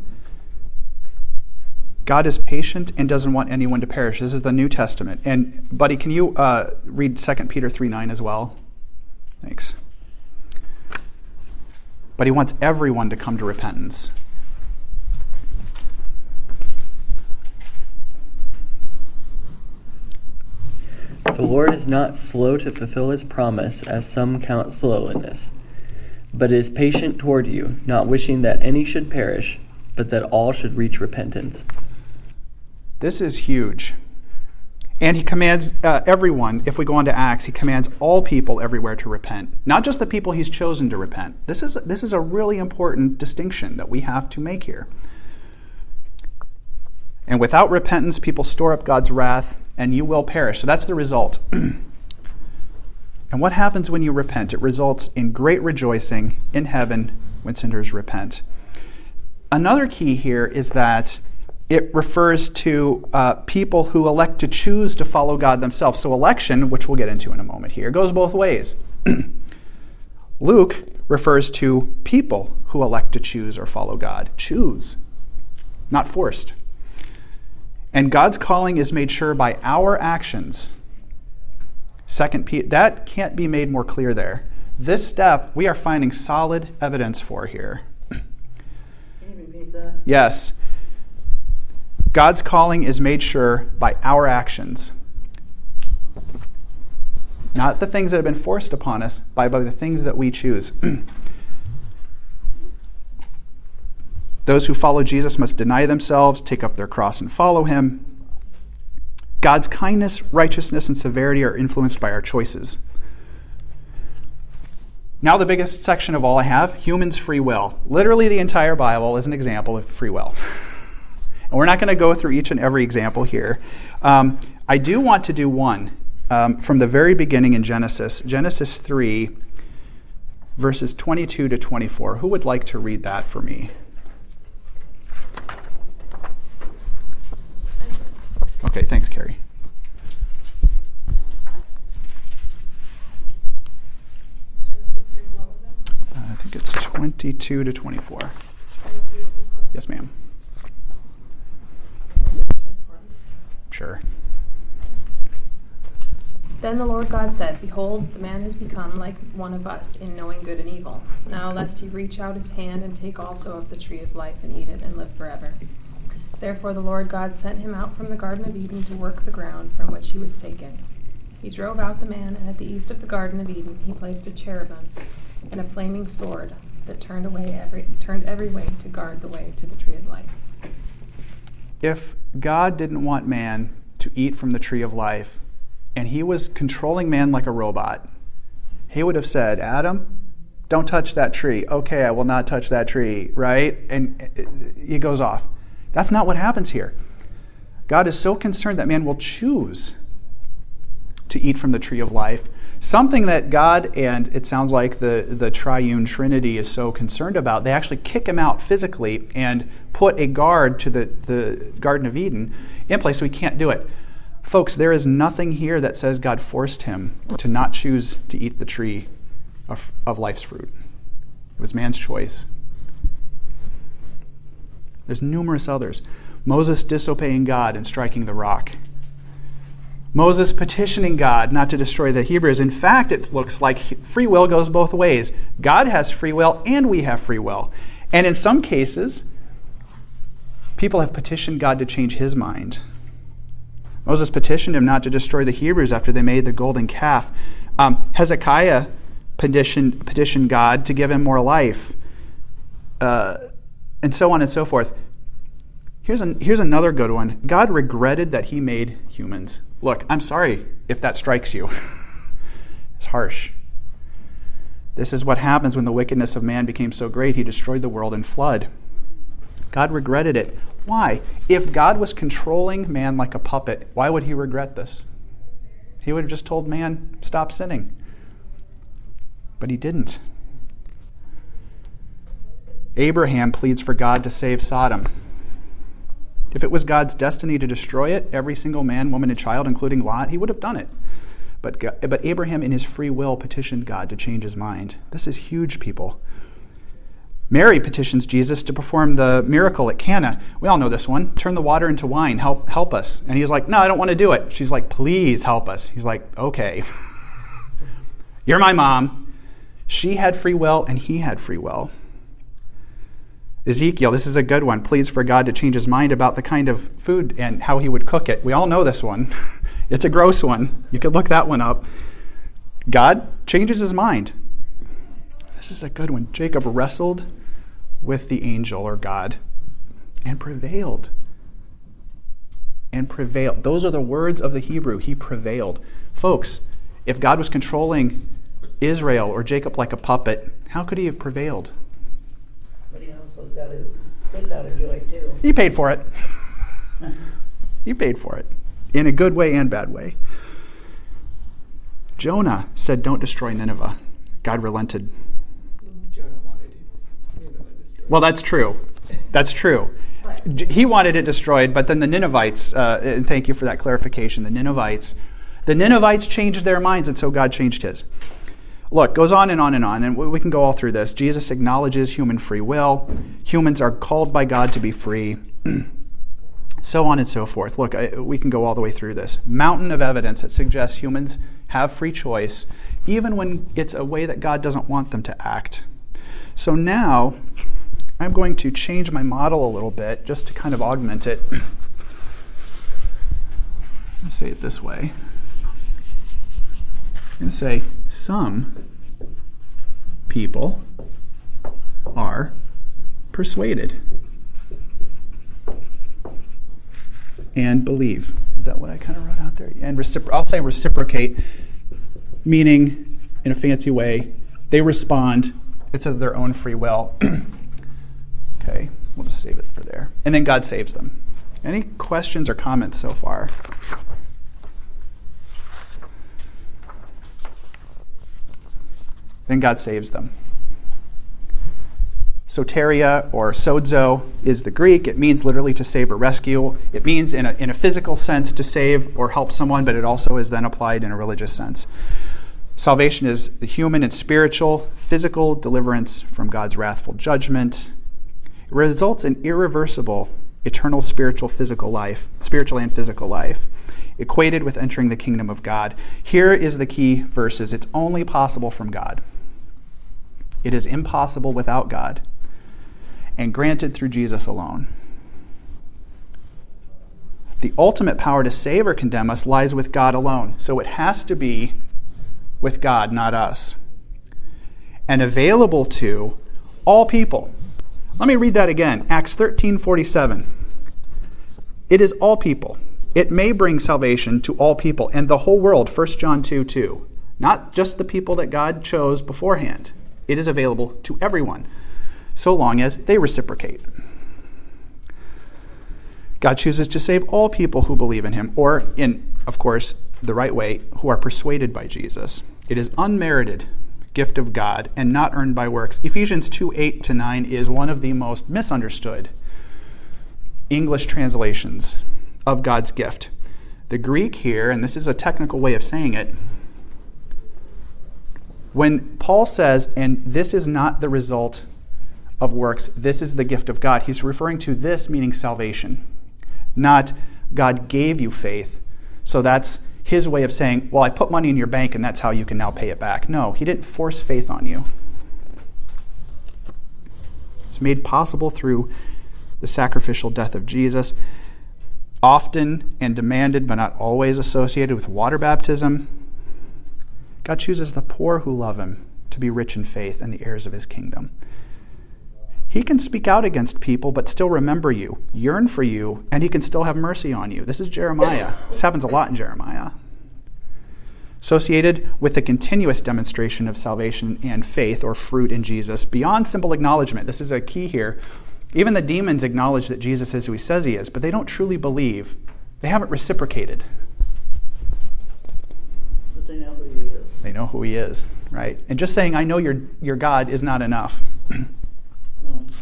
God is patient and doesn't want anyone to perish. This is the New Testament. And, buddy, can you uh, read 2 Peter 3 9 as well? Thanks. But he wants everyone to come to repentance. The Lord is not slow to fulfill his promise, as some count slowness, but is patient toward you, not wishing that any should perish, but that all should reach repentance. This is huge. And he commands uh, everyone, if we go on to Acts, he commands all people everywhere to repent, not just the people he's chosen to repent. This is, this is a really important distinction that we have to make here. And without repentance, people store up God's wrath and you will perish. So that's the result. [CLEARS THROAT] and what happens when you repent? It results in great rejoicing in heaven when sinners repent. Another key here is that it refers to uh, people who elect to choose to follow God themselves. So, election, which we'll get into in a moment here, goes both ways. [CLEARS THROAT] Luke refers to people who elect to choose or follow God. Choose, not forced. And God's calling is made sure by our actions. Second Peter, that can't be made more clear there. This step we are finding solid evidence for here. Can you repeat that? Yes. God's calling is made sure by our actions. Not the things that have been forced upon us, by, by the things that we choose. [CLEARS THROAT] Those who follow Jesus must deny themselves, take up their cross, and follow him. God's kindness, righteousness, and severity are influenced by our choices. Now, the biggest section of all I have humans' free will. Literally, the entire Bible is an example of free will. [LAUGHS] And we're not going to go through each and every example here. Um, I do want to do one um, from the very beginning in Genesis, Genesis 3, verses 22 to 24. Who would like to read that for me? Okay, thanks, Carrie. Uh, I think it's 22 to 24. Yes, ma'am. Sure. Then the Lord God said, Behold, the man has become like one of us in knowing good and evil. Now lest he reach out his hand and take also of the tree of life and eat it and live forever. Therefore the Lord God sent him out from the Garden of Eden to work the ground from which he was taken. He drove out the man, and at the east of the Garden of Eden he placed a cherubim and a flaming sword that turned away every turned every way to guard the way to the tree of life. If God didn't want man to eat from the tree of life, and he was controlling man like a robot, he would have said, Adam, don't touch that tree. Okay, I will not touch that tree, right? And he goes off. That's not what happens here. God is so concerned that man will choose to eat from the tree of life. Something that God and it sounds like the, the triune Trinity is so concerned about, they actually kick him out physically and put a guard to the, the Garden of Eden in place so he can't do it. Folks, there is nothing here that says God forced him to not choose to eat the tree of, of life's fruit. It was man's choice. There's numerous others. Moses disobeying God and striking the rock. Moses petitioning God not to destroy the Hebrews. In fact, it looks like free will goes both ways. God has free will and we have free will. And in some cases, people have petitioned God to change his mind. Moses petitioned him not to destroy the Hebrews after they made the golden calf. Um, Hezekiah petitioned, petitioned God to give him more life, uh, and so on and so forth. Here's, an, here's another good one God regretted that he made humans. Look, I'm sorry if that strikes you. [LAUGHS] it's harsh. This is what happens when the wickedness of man became so great, he destroyed the world in flood. God regretted it. Why? If God was controlling man like a puppet, why would he regret this? He would have just told man, stop sinning. But he didn't. Abraham pleads for God to save Sodom. If it was God's destiny to destroy it, every single man, woman, and child, including Lot, he would have done it. But, God, but Abraham, in his free will, petitioned God to change his mind. This is huge, people. Mary petitions Jesus to perform the miracle at Cana. We all know this one. Turn the water into wine. Help, help us. And he's like, No, I don't want to do it. She's like, Please help us. He's like, Okay. [LAUGHS] You're my mom. She had free will, and he had free will. Ezekiel, this is a good one. Please for God to change his mind about the kind of food and how he would cook it. We all know this one. [LAUGHS] it's a gross one. You could look that one up. God changes his mind. This is a good one. Jacob wrestled with the angel or God and prevailed. And prevailed. Those are the words of the Hebrew. He prevailed. Folks, if God was controlling Israel or Jacob like a puppet, how could he have prevailed? But he got his kids out of joy too. He paid for it. he paid for it in a good way and bad way. Jonah said, Don't destroy Nineveh. God relented. Well, that's true. That's true. He wanted it destroyed, but then the Ninevites, uh, and thank you for that clarification, the Ninevites, the Ninevites changed their minds, and so God changed his. Look, goes on and on and on, and we can go all through this. Jesus acknowledges human free will. Humans are called by God to be free. [CLEARS THROAT] so on and so forth. Look, I, we can go all the way through this. Mountain of evidence that suggests humans have free choice, even when it's a way that God doesn't want them to act. So now, I'm going to change my model a little bit just to kind of augment it. [CLEARS THROAT] Let's say it this way. I'm going to say some people are persuaded and believe. Is that what I kind of wrote out there? And recipro- I'll say reciprocate, meaning in a fancy way, they respond. It's of their own free will. [CLEARS THROAT] okay, we'll just save it for there. And then God saves them. Any questions or comments so far? Then God saves them. Soteria or sozo is the Greek. It means literally to save or rescue. It means, in a, in a physical sense, to save or help someone, but it also is then applied in a religious sense. Salvation is the human and spiritual, physical deliverance from God's wrathful judgment. It results in irreversible, eternal spiritual, physical life, spiritual and physical life, equated with entering the kingdom of God. Here is the key verses. It's only possible from God. It is impossible without God and granted through Jesus alone. The ultimate power to save or condemn us lies with God alone. So it has to be with God, not us. And available to all people. Let me read that again. Acts 13 47. It is all people. It may bring salvation to all people and the whole world. 1 John 2 2. Not just the people that God chose beforehand. It is available to everyone, so long as they reciprocate. God chooses to save all people who believe in him, or, in, of course, the right way, who are persuaded by Jesus. It is unmerited gift of God and not earned by works. Ephesians 2 8 to 9 is one of the most misunderstood English translations of God's gift. The Greek here, and this is a technical way of saying it, when Paul says, and this is not the result of works, this is the gift of God, he's referring to this meaning salvation, not God gave you faith. So that's his way of saying, well, I put money in your bank and that's how you can now pay it back. No, he didn't force faith on you. It's made possible through the sacrificial death of Jesus, often and demanded, but not always associated with water baptism. God chooses the poor who love him to be rich in faith and the heirs of his kingdom. He can speak out against people, but still remember you, yearn for you, and he can still have mercy on you. This is Jeremiah. [COUGHS] This happens a lot in Jeremiah. Associated with the continuous demonstration of salvation and faith or fruit in Jesus, beyond simple acknowledgement. This is a key here. Even the demons acknowledge that Jesus is who he says he is, but they don't truly believe. They haven't reciprocated. But they know who he is. They know who he is, right? And just saying, I know your, your God is not enough. No. [CLEARS THROAT]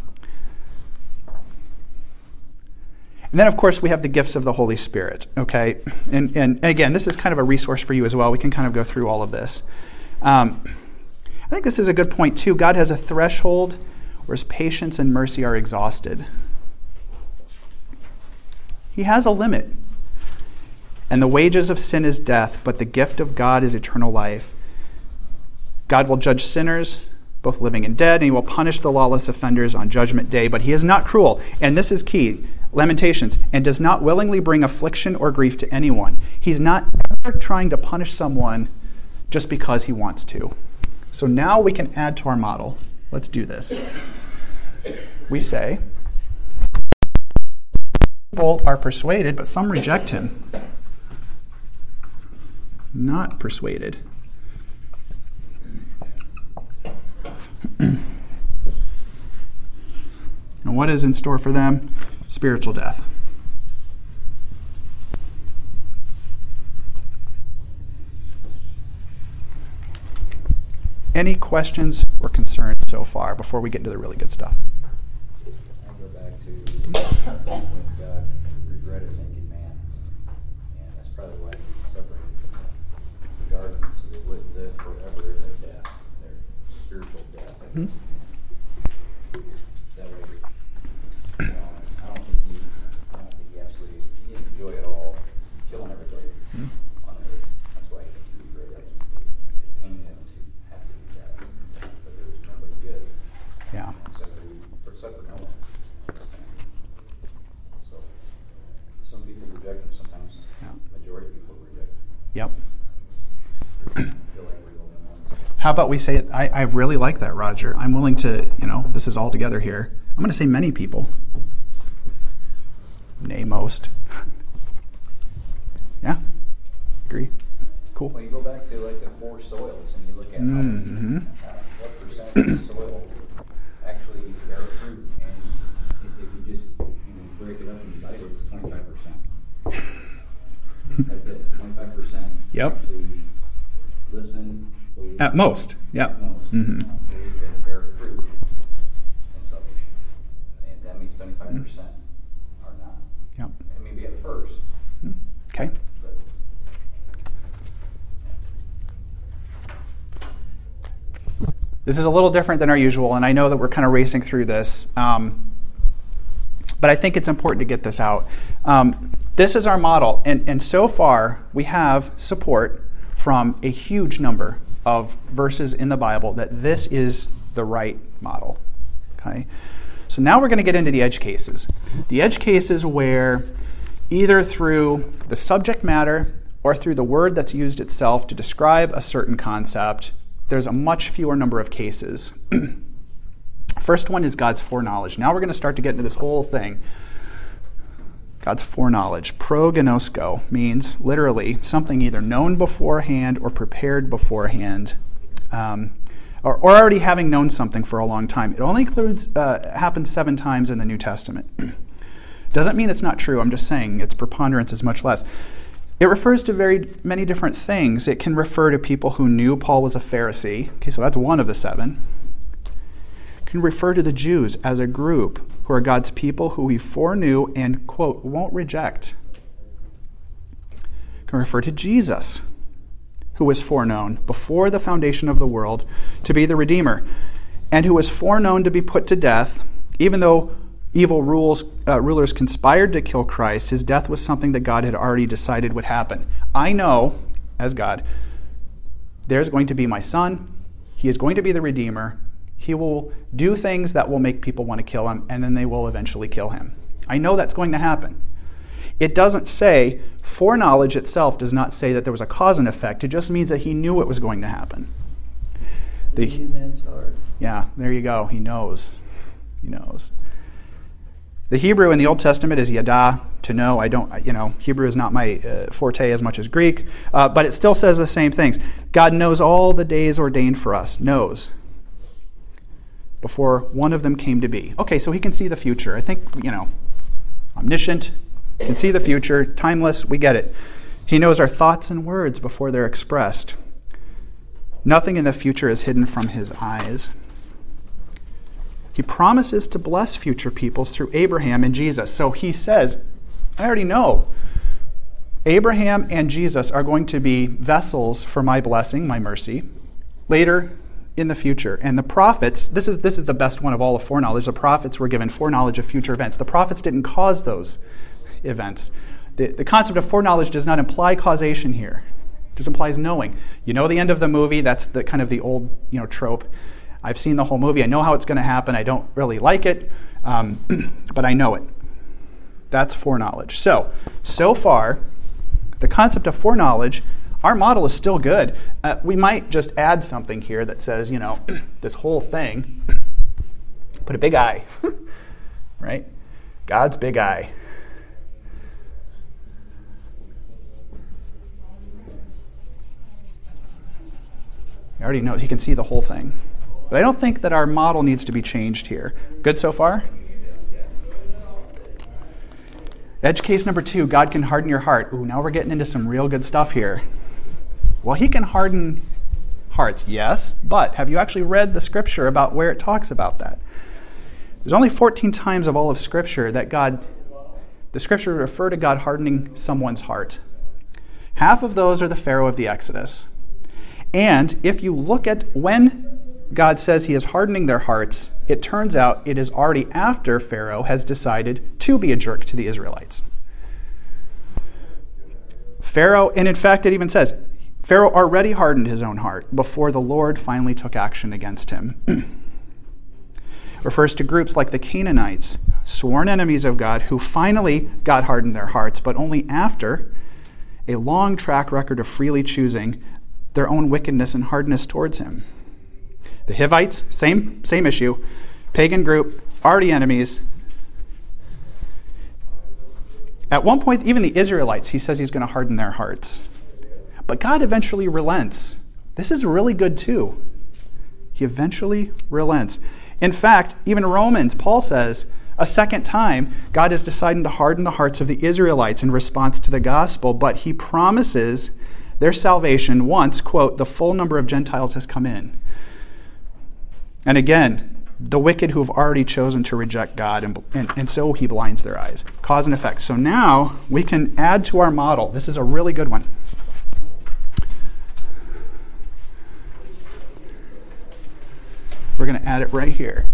And then, of course, we have the gifts of the Holy Spirit, okay? And, and again, this is kind of a resource for you as well. We can kind of go through all of this. Um, I think this is a good point, too. God has a threshold where his patience and mercy are exhausted. He has a limit. And the wages of sin is death, but the gift of God is eternal life. God will judge sinners, both living and dead, and he will punish the lawless offenders on judgment day, but he is not cruel. And this is key. Lamentations, and does not willingly bring affliction or grief to anyone. He's not ever trying to punish someone just because he wants to. So now we can add to our model. Let's do this. We say, people are persuaded, but some reject him. Not persuaded. [CLEARS THROAT] and what is in store for them? Spiritual death. Any questions or concerns so far before we get into the really good stuff? I go back to when God regretted making man, and that's probably why he separated them from the garden, so they wouldn't live forever in their death, their spiritual death. I Hmm? guess. That way, you know, I don't think he, I don't think he absolutely, he didn't enjoy it all, killing everybody Hmm? on earth. That's why he regretted, like, he, it pained him to have to do that, but there was nobody good. Yeah. Except for, except for Noah. So, some people reject him, sometimes Yeah. majority of people reject him. Yep. Feel like we're the only ones. How about we say it? I, I really like that, Roger. I'm willing to, you know, this is all together here. I'm going to say many people. Nay, most. [LAUGHS] Yeah, agree. Cool. Well, you go back to like the four soils and you look at how many, Mhm. uh, what percent of the soil actually bear fruit, and if, if you just you know, break it up and divide it, it's twenty-five percent. [LAUGHS] That's it, twenty-five percent. Yep. Actually listen. At most, yeah. At most. Believe and bear fruit in salvation. And that means seventy-five percent are not. Yep. And maybe at first, Okay. but This is a little different than our usual, and I know that we're kind of racing through this, um, but I think it's important to get this out. Um, this is our model, and, and so far we have support from a huge number of verses in the Bible that this is the right model. Okay? So now we're going to get into the edge cases. The edge cases where either through the subject matter or through the word that's used itself to describe a certain concept, there's a much fewer number of cases. [CLEARS THROAT] First one is God's foreknowledge. Now we're going to start to get into this whole thing. God's foreknowledge. Prognosko means literally something either known beforehand or prepared beforehand, um, or, or already having known something for a long time. It only includes uh, happens seven times in the New Testament. [CLEARS THROAT] Doesn't mean it's not true. I'm just saying its preponderance is much less. It refers to very many different things. It can refer to people who knew Paul was a Pharisee. Okay, so that's one of the seven. Can refer to the Jews as a group who are God's people who he foreknew and, quote, won't reject. It can refer to Jesus, who was foreknown before the foundation of the world to be the Redeemer, and who was foreknown to be put to death, even though evil rules, uh, rulers conspired to kill Christ, his death was something that God had already decided would happen. I know, as God, there's going to be my son. He is going to be the Redeemer. He will do things that will make people want to kill him, and then they will eventually kill him. I know that's going to happen. It doesn't say, foreknowledge itself does not say that there was a cause and effect. It just means that he knew it was going to happen. The The- yeah, there you go. He knows. He knows. The Hebrew in the Old Testament is yada, to know. I don't, you know, Hebrew is not my uh, forte as much as Greek, uh, but it still says the same things. God knows all the days ordained for us, knows, before one of them came to be. Okay, so he can see the future. I think, you know, omniscient, can see the future, timeless, we get it. He knows our thoughts and words before they're expressed. Nothing in the future is hidden from his eyes. He promises to bless future peoples through Abraham and Jesus. So he says, I already know. Abraham and Jesus are going to be vessels for my blessing, my mercy, later in the future. And the prophets, this is, this is the best one of all of foreknowledge. The prophets were given foreknowledge of future events. The prophets didn't cause those events. The, the concept of foreknowledge does not imply causation here. It just implies knowing. You know the end of the movie, that's the kind of the old you know, trope. I've seen the whole movie. I know how it's going to happen. I don't really like it, um, [CLEARS THROAT] but I know it. That's foreknowledge. So, so far, the concept of foreknowledge, our model is still good. Uh, we might just add something here that says, you know, [CLEARS THROAT] this whole thing, put a big I, [LAUGHS] right? God's big I. He already knows. He can see the whole thing. But I don't think that our model needs to be changed here. Good so far? Edge case number two God can harden your heart. Ooh, now we're getting into some real good stuff here. Well, He can harden hearts, yes, but have you actually read the scripture about where it talks about that? There's only 14 times of all of scripture that God, the scripture refer to God hardening someone's heart. Half of those are the Pharaoh of the Exodus. And if you look at when God says he is hardening their hearts, it turns out it is already after Pharaoh has decided to be a jerk to the Israelites. Pharaoh, and in fact, it even says, Pharaoh already hardened his own heart before the Lord finally took action against him. [CLEARS THROAT] refers to groups like the Canaanites, sworn enemies of God, who finally God hardened their hearts, but only after a long track record of freely choosing their own wickedness and hardness towards him. The Hivites, same, same issue. Pagan group, already enemies. At one point, even the Israelites, he says he's going to harden their hearts. But God eventually relents. This is really good too. He eventually relents. In fact, even Romans, Paul says, a second time, God is deciding to harden the hearts of the Israelites in response to the gospel, but he promises their salvation once, quote, the full number of Gentiles has come in. And again, the wicked who have already chosen to reject God, and, and, and so he blinds their eyes. Cause and effect. So now we can add to our model. This is a really good one. We're going to add it right here.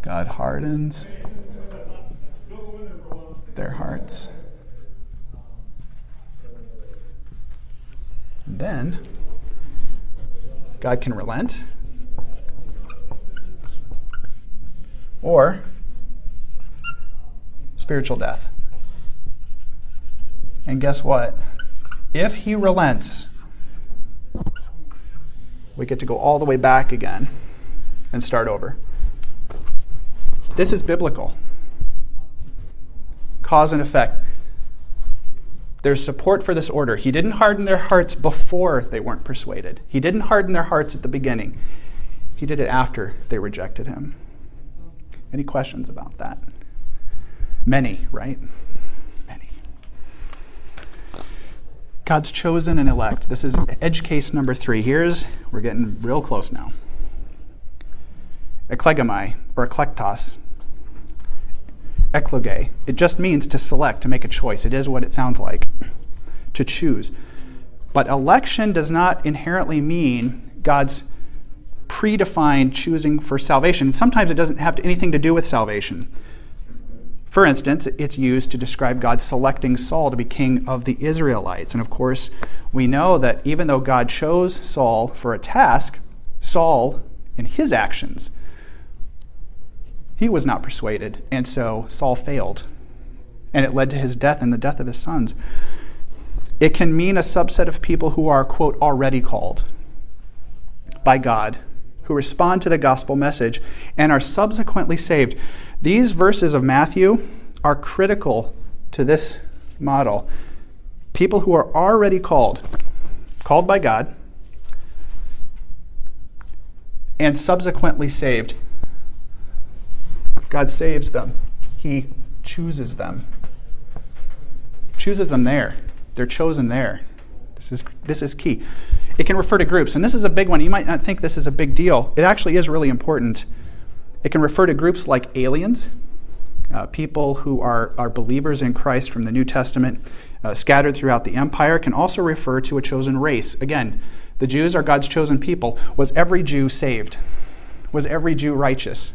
God hardens their hearts. And then God can relent or spiritual death. And guess what? If he relents, we get to go all the way back again and start over. This is biblical cause and effect. There's support for this order. He didn't harden their hearts before they weren't persuaded, He didn't harden their hearts at the beginning. He did it after they rejected Him. Any questions about that? Many, right? Many. God's chosen and elect. This is edge case number three. Here's, we're getting real close now. Eklegomai, or eklektos, ekloge. It just means to select, to make a choice. It is what it sounds like, to choose. But election does not inherently mean God's predefined choosing for salvation. Sometimes it doesn't have anything to do with salvation. For instance, it's used to describe God selecting Saul to be king of the Israelites. And of course, we know that even though God chose Saul for a task, Saul, in his actions, he was not persuaded, and so Saul failed. And it led to his death and the death of his sons. It can mean a subset of people who are, quote, already called by God, who respond to the gospel message and are subsequently saved. These verses of Matthew are critical to this model. People who are already called, called by God, and subsequently saved. God saves them, He chooses them. Chooses them there. They're chosen there. This is, this is key. It can refer to groups, and this is a big one. You might not think this is a big deal. It actually is really important. It can refer to groups like aliens, uh, people who are, are believers in Christ from the New Testament, uh, scattered throughout the empire. Can also refer to a chosen race. Again, the Jews are God's chosen people. Was every Jew saved? Was every Jew righteous?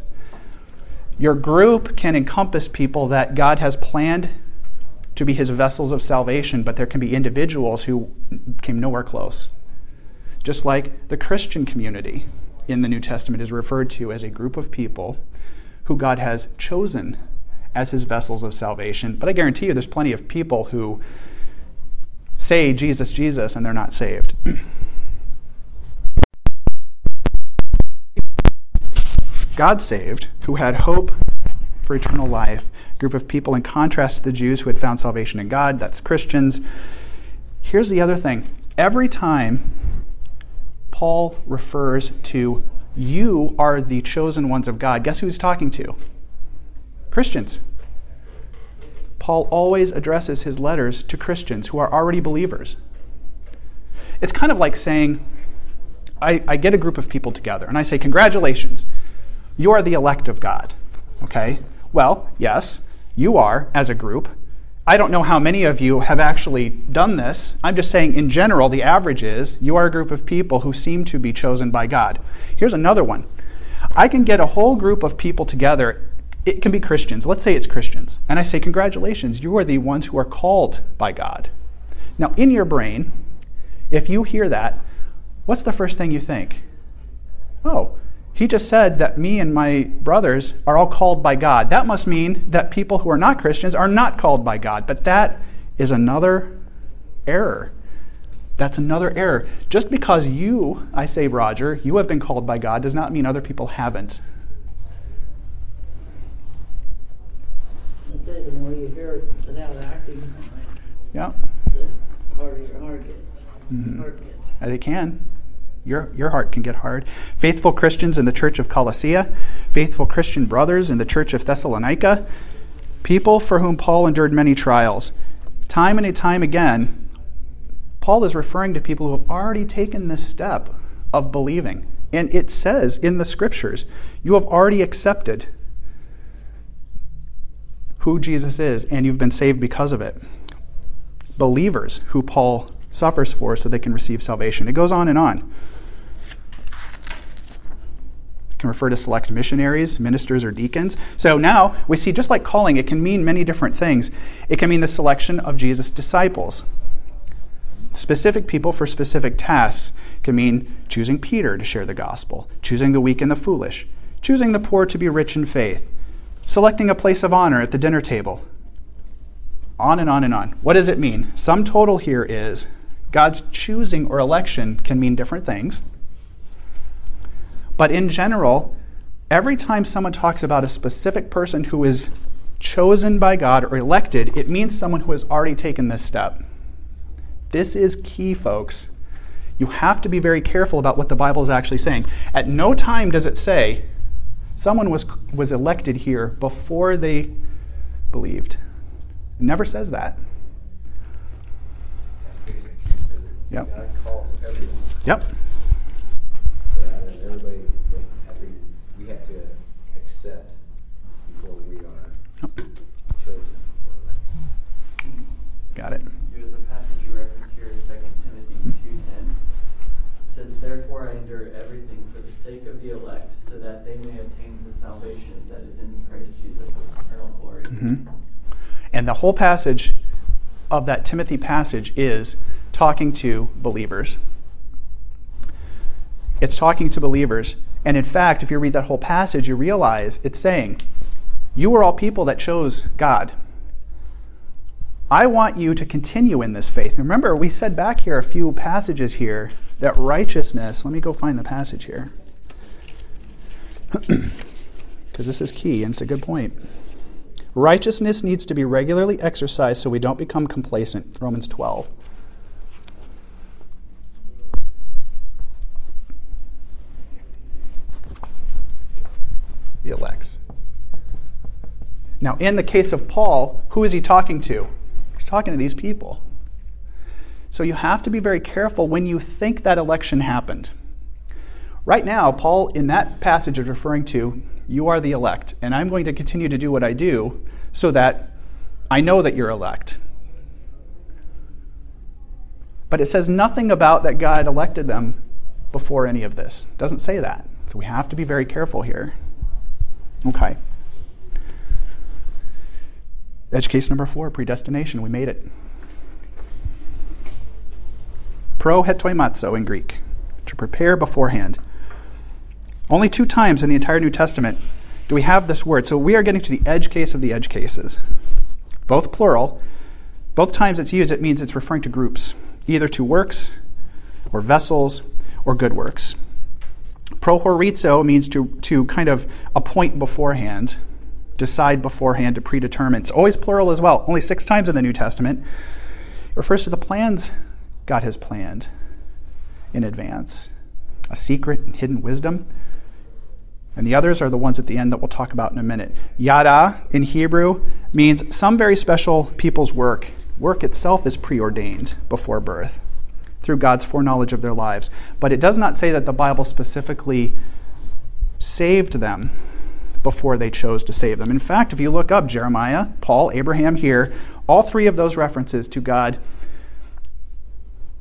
Your group can encompass people that God has planned to be his vessels of salvation, but there can be individuals who came nowhere close. Just like the Christian community in the New Testament is referred to as a group of people who God has chosen as his vessels of salvation. But I guarantee you, there's plenty of people who say Jesus, Jesus, and they're not saved. God saved, who had hope for eternal life, group of people in contrast to the Jews who had found salvation in God, that's Christians. Here's the other thing every time Paul refers to you are the chosen ones of God, guess who he's talking to? Christians. Paul always addresses his letters to Christians who are already believers. It's kind of like saying, I, I get a group of people together and I say, Congratulations, you are the elect of God. Okay? Well, yes, you are as a group. I don't know how many of you have actually done this. I'm just saying, in general, the average is you are a group of people who seem to be chosen by God. Here's another one I can get a whole group of people together. It can be Christians. Let's say it's Christians. And I say, Congratulations, you are the ones who are called by God. Now, in your brain, if you hear that, what's the first thing you think? Oh, he just said that me and my brothers are all called by God. That must mean that people who are not Christians are not called by God. But that is another error. That's another error. Just because you, I say, Roger, you have been called by God does not mean other people haven't. The more you hear it without acting on it, Yeah, the harder your heart gets. Mhm. Heart gets. They can. Your, your heart can get hard. Faithful Christians in the church of Colossae, faithful Christian brothers in the church of Thessalonica, people for whom Paul endured many trials. Time and time again, Paul is referring to people who have already taken this step of believing. And it says in the scriptures, you have already accepted who Jesus is, and you've been saved because of it. Believers who Paul suffers for so they can receive salvation. It goes on and on. It can refer to select missionaries, ministers, or deacons. So now we see just like calling, it can mean many different things. It can mean the selection of Jesus' disciples. Specific people for specific tasks can mean choosing Peter to share the gospel, choosing the weak and the foolish, choosing the poor to be rich in faith, selecting a place of honor at the dinner table. On and on and on. What does it mean? Sum total here is God's choosing or election can mean different things. But in general, every time someone talks about a specific person who is chosen by God or elected, it means someone who has already taken this step. This is key, folks. You have to be very careful about what the Bible is actually saying. At no time does it say someone was, was elected here before they believed. It never says that. Yep. God calls everyone, Yep. but out everybody, that we have to accept before we are chosen. Got it. Here's the passage you reference here is 2 Timothy 2.10. It says, Therefore I endure everything for the sake of the elect, so that they may obtain the salvation that is in Christ Jesus with eternal glory. Mhm. And the whole passage of that Timothy passage is talking to believers. It's talking to believers. And in fact, if you read that whole passage, you realize it's saying, You are all people that chose God. I want you to continue in this faith. And Remember, we said back here a few passages here that righteousness, let me go find the passage here. [CLEARS THROAT] Because this is key and it's a good point. Righteousness needs to be regularly exercised so we don't become complacent. Romans 12. The elects. Now, in the case of Paul, who is he talking to? He's talking to these people. So you have to be very careful when you think that election happened. Right now, Paul, in that passage, is referring to you are the elect, and I'm going to continue to do what I do so that I know that you're elect. But it says nothing about that God elected them before any of this. It doesn't say that. So we have to be very careful here. Okay. Edge case number four predestination. We made it. Pro hetoimazo in Greek, to prepare beforehand. Only two times in the entire New Testament do we have this word. So we are getting to the edge case of the edge cases. Both plural. Both times it's used, it means it's referring to groups, either to works or vessels or good works. Prohorizo means to, to kind of appoint beforehand, decide beforehand, to predetermine. It's always plural as well, only six times in the New Testament. It refers to the plans God has planned in advance, a secret and hidden wisdom. And the others are the ones at the end that we'll talk about in a minute. Yada in Hebrew means some very special people's work. Work itself is preordained before birth through God's foreknowledge of their lives. But it does not say that the Bible specifically saved them before they chose to save them. In fact, if you look up Jeremiah, Paul, Abraham here, all three of those references to God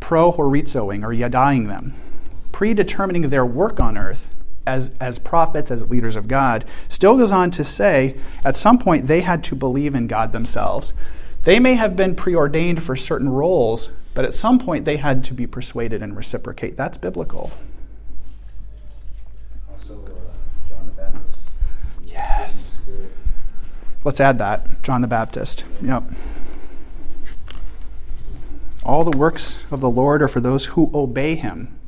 pro horizoing or yadaing them, predetermining their work on earth as, as prophets, as leaders of God, still goes on to say at some point they had to believe in God themselves. They may have been preordained for certain roles, but at some point they had to be persuaded and reciprocate. That's biblical. Also, uh, John the Baptist. Yes. given the Spirit. Let's add that. John the Baptist. Yep. All the works of the Lord are for those who obey him.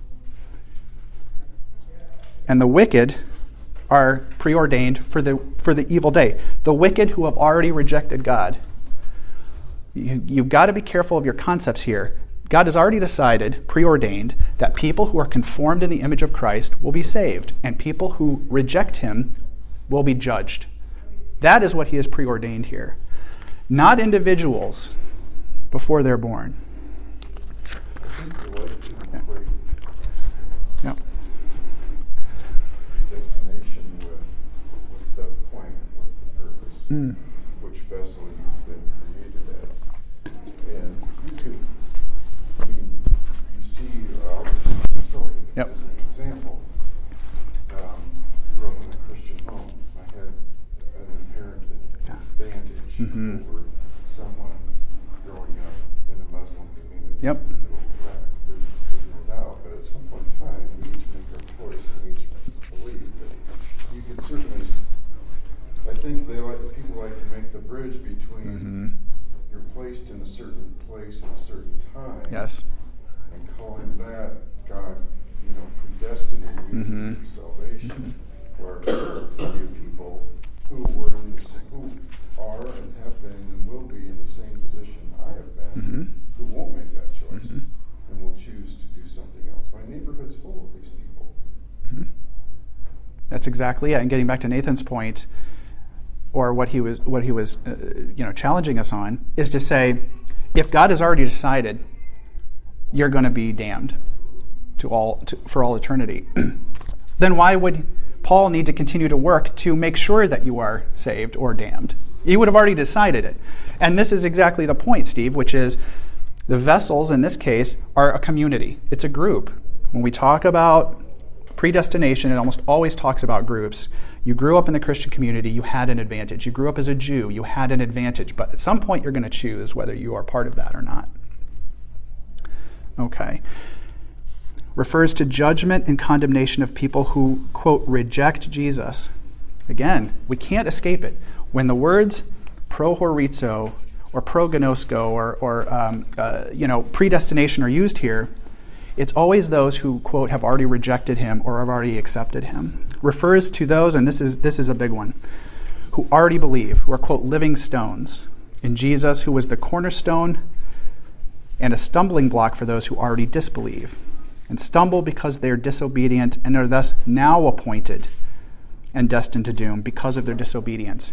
And the wicked are preordained for the, for the evil day. The wicked who have already rejected God. You, you've got to be careful of your concepts here. God has already decided, preordained, that people who are conformed in the image of Christ will be saved, and people who reject him will be judged. That is what he has preordained here. Not individuals before they're born. Yeah. Destination with, with the point, with the purpose, Mm. which vessel you've been created as. And you could, I mean, you see, uh, I'll just use myself Yep. as an example. Um, grew up in a Christian home. I had an inherited Yeah. advantage Mhm. over someone growing up in a Muslim community. Yep. in the middle of Iraq. There's, there's no doubt, but at some point in time, we each make our choice and we each believe that you could certainly, s- I think they like, people like to make the bridge between Mhm. you're placed in a certain place at a certain time. Yes. And calling that God, you know, predestinating you Mhm. for salvation. Where there are plenty of people who were in the same, who are and have been and will be in the same position I have been, Mhm. who won't make that choice Mhm. and will choose to do something else. My neighborhood's full of these people. Mhm. That's exactly it. And getting back to Nathan's point, or what he was what he was uh, you know challenging us on, is to say, if God has already decided you're going to be damned to all to, for all eternity, [CLEARS THROAT] then why would Paul need to continue to work to make sure that you are saved or damned? He would have already decided it. And this is exactly the point, Steve, which is the vessels in this case are a community. It's a group. When we talk about predestination, it almost always talks about groups. You grew up in the Christian community, you had an advantage. You grew up as a Jew, you had an advantage. But at some point, you're going to choose whether you are part of that or not. Okay. Refers to judgment and condemnation of people who, quote, reject Jesus. Again, we can't escape it. When the words proorizo or pro or, or um, uh, you know, predestination are used here, it's always those who, quote, have already rejected him or have already accepted him. Refers to those, and this is, this is a big one, who already believe, who are, quote, living stones in Jesus, who was the cornerstone and a stumbling block for those who already disbelieve and stumble because they are disobedient and are thus now appointed and destined to doom because of their disobedience.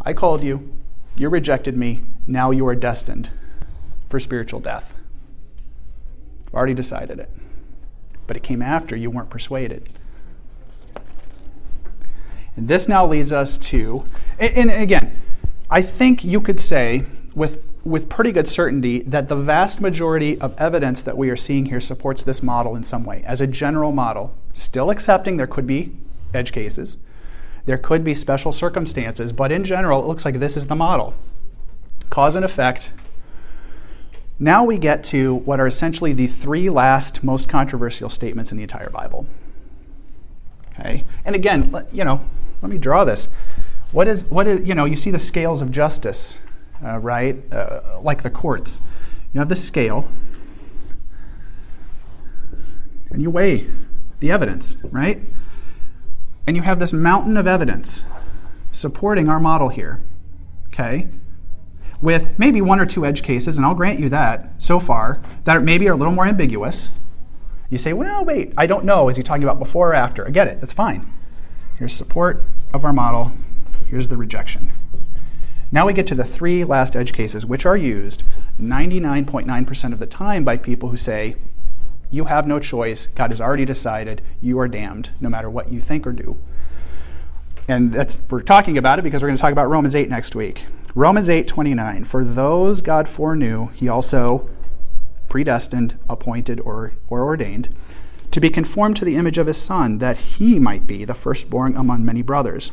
I called you, you rejected me, now you are destined for spiritual death. I've already decided it. But it came after you weren't persuaded. And this now leads us to, and, and again, I think you could say with, with pretty good certainty that the vast majority of evidence that we are seeing here supports this model in some way, as a general model. Still accepting there could be edge cases, there could be special circumstances, but in general, it looks like this is the model cause and effect. Now we get to what are essentially the three last most controversial statements in the entire Bible. Okay, and again, let- you know, let me draw this. What is what is you know? You see the scales of justice, uh, right? Uh, like the courts. You have the scale, and you weigh the evidence, right? And you have this mountain of evidence supporting our model here. Okay, with maybe one or two edge cases, and I'll grant you that so far, that maybe are a little more ambiguous. You say, well, wait, I don't know. Is he talking about before or after? I get it, that's fine. Here's support of our model, here's the rejection. Now we get to the three last edge cases, which are used 99.9% of the time by people who say, you have no choice. God has already decided you are damned, no matter what you think or do. And that's we're talking about it because we're going to talk about Romans 8 next week. Romans 8, 29. For those God foreknew, he also predestined, appointed, or, or ordained to be conformed to the image of his Son, that he might be the firstborn among many brothers.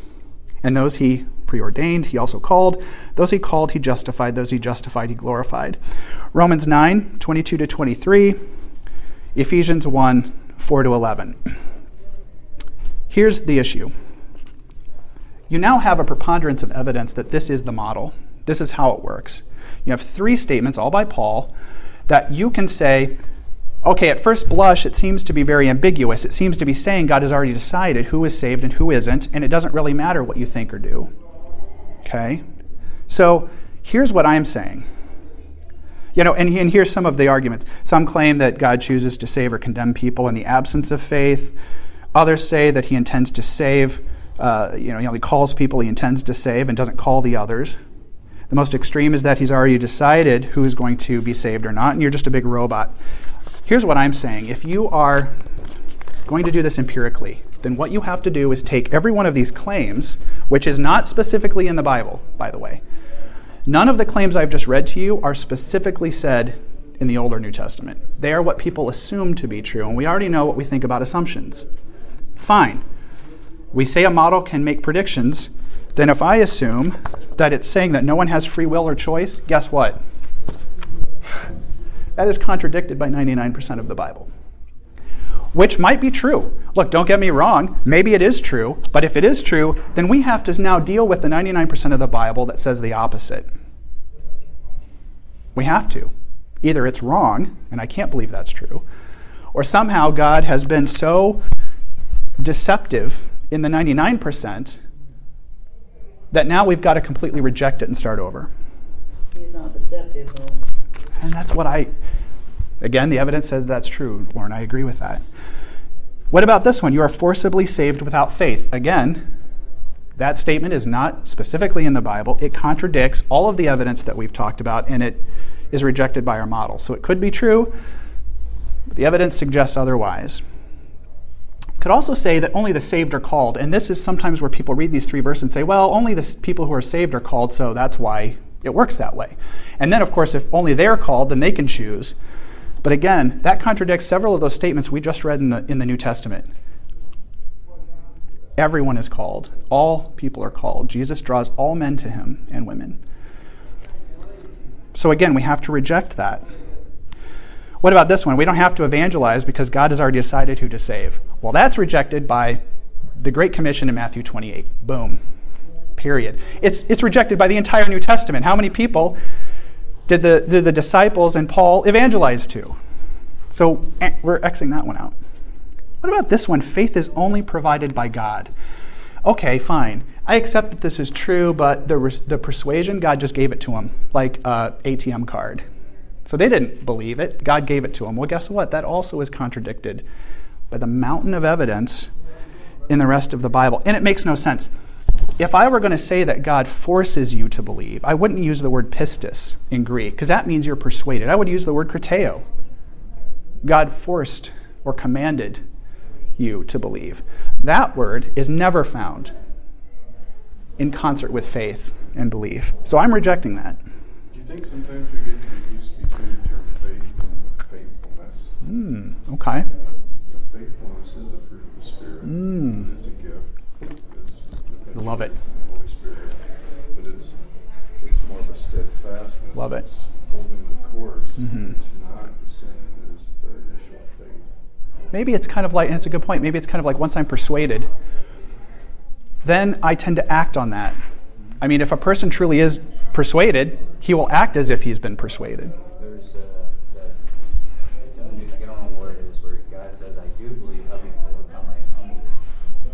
And those he preordained, he also called. Those he called, he justified. Those he justified, he glorified. Romans 9, 22 to 23. Ephesians 1, 4 to 11. Here's the issue. You now have a preponderance of evidence that this is the model. This is how it works. You have three statements, all by Paul, that you can say, okay, at first blush, it seems to be very ambiguous. It seems to be saying God has already decided who is saved and who isn't, and it doesn't really matter what you think or do. Okay? So here's what I'm saying. You know, and, and here's some of the arguments. Some claim that God chooses to save or condemn people in the absence of faith. Others say that he intends to save, uh, you know, he only calls people he intends to save and doesn't call the others. The most extreme is that he's already decided who is going to be saved or not, and you're just a big robot. Here's what I'm saying if you are going to do this empirically, then what you have to do is take every one of these claims, which is not specifically in the Bible, by the way. None of the claims I've just read to you are specifically said in the Old or New Testament. They are what people assume to be true, and we already know what we think about assumptions. Fine. We say a model can make predictions, then if I assume that it's saying that no one has free will or choice, guess what? [SIGHS] That is contradicted by 99% of the Bible. Which might be true. Look, don't get me wrong, maybe it is true, but if it is true, then we have to now deal with the 99% of the Bible that says the opposite. We have to. Either it's wrong, and I can't believe that's true, or somehow God has been so deceptive in the 99% that now we've got to completely reject it and start over. He's not deceptive. And that's what I, again, the evidence says that's true, Lauren. I agree with that. What about this one? You are forcibly saved without faith. Again, that statement is not specifically in the Bible. It contradicts all of the evidence that we've talked about, and it is rejected by our model. So it could be true, but the evidence suggests otherwise. Could also say that only the saved are called, and this is sometimes where people read these three verses and say, well, only the people who are saved are called, so that's why it works that way. And then, of course, if only they're called, then they can choose. But again, that contradicts several of those statements we just read in the, in the New Testament. Everyone is called, all people are called. Jesus draws all men to him and women. So again, we have to reject that. What about this one? We don't have to evangelize because God has already decided who to save. Well, that's rejected by the Great Commission in Matthew 28. Boom. Period. It's, it's rejected by the entire New Testament. How many people did the, did the disciples and Paul evangelize to? So eh, we're Xing that one out. What about this one? Faith is only provided by God. Okay, fine. I accept that this is true, but the, the persuasion, God just gave it to him, like an ATM card. So they didn't believe it. God gave it to them. Well, guess what? That also is contradicted by the mountain of evidence in the rest of the Bible. And it makes no sense if I were going to say that God forces you to believe, I wouldn't use the word pistis in Greek, because that means you're persuaded. I would use the word krateo. God forced or commanded you to believe. That word is never found in concert with faith and belief. So I'm rejecting that. Do you think sometimes we get confused Hmm, okay. Faithfulness is a fruit of the Spirit. Mm. It's a gift. It's love it. Holy Spirit. But it's it's more of a steadfastness. Love it. It's holding the course. Mm-hmm. It's not the same as the initial faith. Maybe it's kind of like, and it's a good point, maybe it's kind of like once I'm persuaded, then I tend to act on that. I mean, if a person truly is persuaded, he will act as if he's been persuaded. There's uh, that, it's in the New, I don't know where it is, where God says, I do believe, help me overcome my unbelief.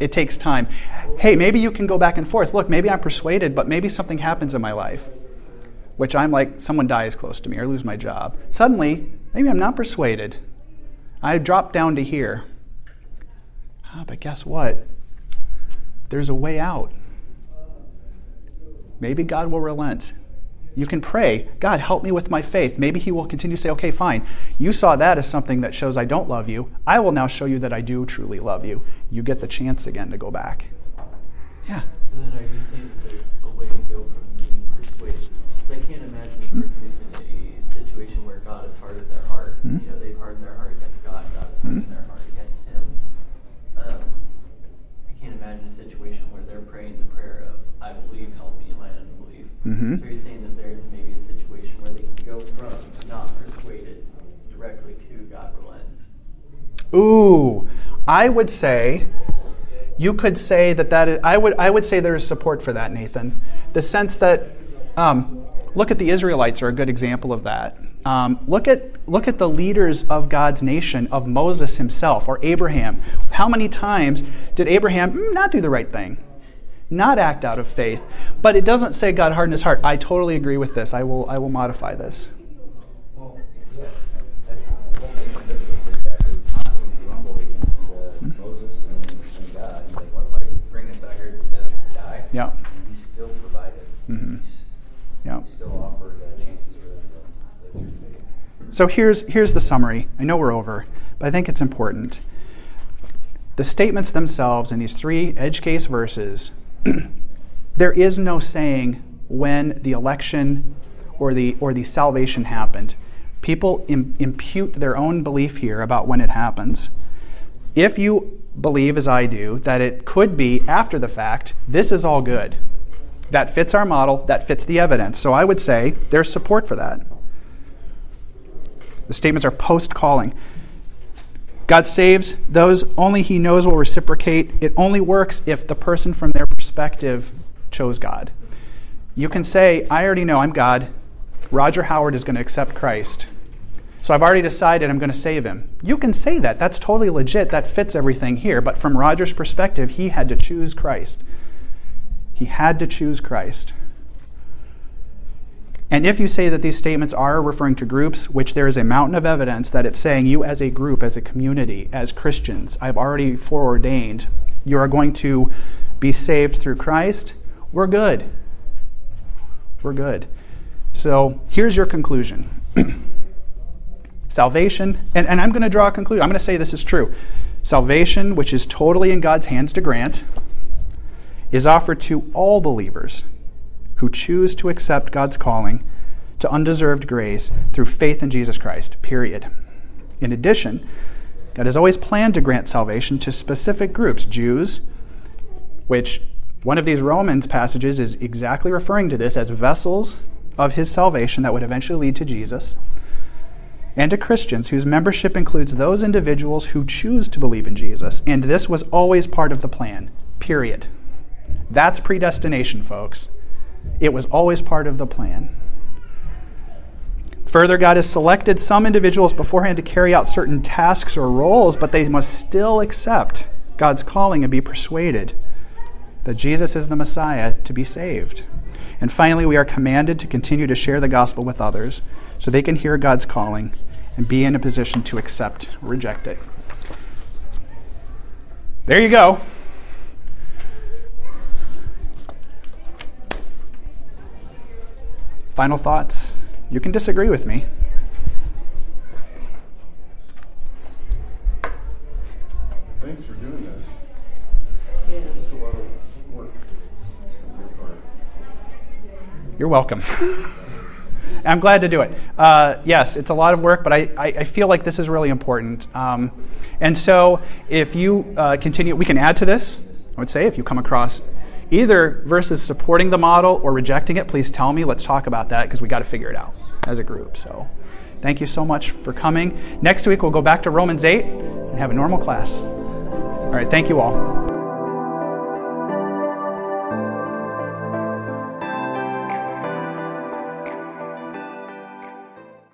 it takes time. Hey, maybe you can go back and forth. Look, maybe I'm persuaded, but maybe something happens in my life which I'm like someone dies close to me or lose my job. Suddenly, maybe I'm not persuaded. I drop down to here. Ah, but guess what? There's a way out. Maybe God will relent. You can pray, God, help me with my faith. Maybe He will continue to say, okay, fine. You saw that as something that shows I don't love you. I will now show you that I do truly love you. You get the chance again to go back. Yeah. So then, are you saying that there's a way to go from being persuaded? Because I can't imagine a person who's in a situation where God has hardened their heart. Mm-hmm. You know, they've hardened their heart against God. God has hmm? hardened mm-hmm. their heart against Him. Um, I can't imagine a situation where they're praying the prayer of "I believe, help me in my unbelief." Mm-hmm. So you saying Ooh, I would say you could say that that is, I would I would say there is support for that, Nathan. The sense that um, look at the Israelites are a good example of that. Um, look at look at the leaders of God's nation, of Moses himself or Abraham. How many times did Abraham mm, not do the right thing, not act out of faith? But it doesn't say God hardened his heart. I totally agree with this. I will I will modify this. Yeah. He still provided. Mhm. Yeah. He still offered uh, chances for them to live through faith. So here's, here's the summary. I know we're over, but I think it's important. The statements themselves in these three edge case verses, [CLEARS THROAT] there is no saying when the election or the, or the salvation happened. People Im- impute their own belief here about when it happens. If you believe, as I do, that it could be after the fact, this is all good. That fits our model, that fits the evidence. So I would say there's support for that. The statements are post calling. God saves those only He knows will reciprocate. It only works if the person from their perspective chose God. You can say, I already know I'm God. Roger Howard is going to accept Christ. So I've already decided I'm going to save him. You can say that. That's totally legit. That fits everything here. But from Roger's perspective, he had to choose Christ. He had to choose Christ. And if you say that these statements are referring to groups, which there is a mountain of evidence that it's saying you as a group, as a community, as Christians, I've already foreordained, you are going to be saved through Christ, we're good. We're good. So here's your conclusion [CLEARS THROAT] Salvation, and, and I'm going to draw a conclusion. I'm going to say this is true. Salvation, which is totally in God's hands to grant, is offered to all believers who choose to accept God's calling to undeserved grace through faith in Jesus Christ, period. In addition, God has always planned to grant salvation to specific groups Jews, which one of these Romans passages is exactly referring to this as vessels of his salvation that would eventually lead to Jesus, and to Christians whose membership includes those individuals who choose to believe in Jesus. And this was always part of the plan, period. That's predestination, folks. It was always part of the plan. Further, God has selected some individuals beforehand to carry out certain tasks or roles, but they must still accept God's calling and be persuaded that Jesus is the Messiah to be saved. And finally, we are commanded to continue to share the gospel with others so they can hear God's calling and be in a position to accept or reject it. There you go. Final thoughts? You can disagree with me. Thanks for doing this. Yes. It's a lot of work on your part. You're welcome. [LAUGHS] I'm glad to do it. Uh, yes, it's a lot of work, but I, I, I feel like this is really important. Um, and so, if you uh, continue, we can add to this. I would say if you come across either versus supporting the model or rejecting it, please tell me. Let's talk about that because we got to figure it out as a group. So, thank you so much for coming. Next week, we'll go back to Romans 8 and have a normal class. All right, thank you all.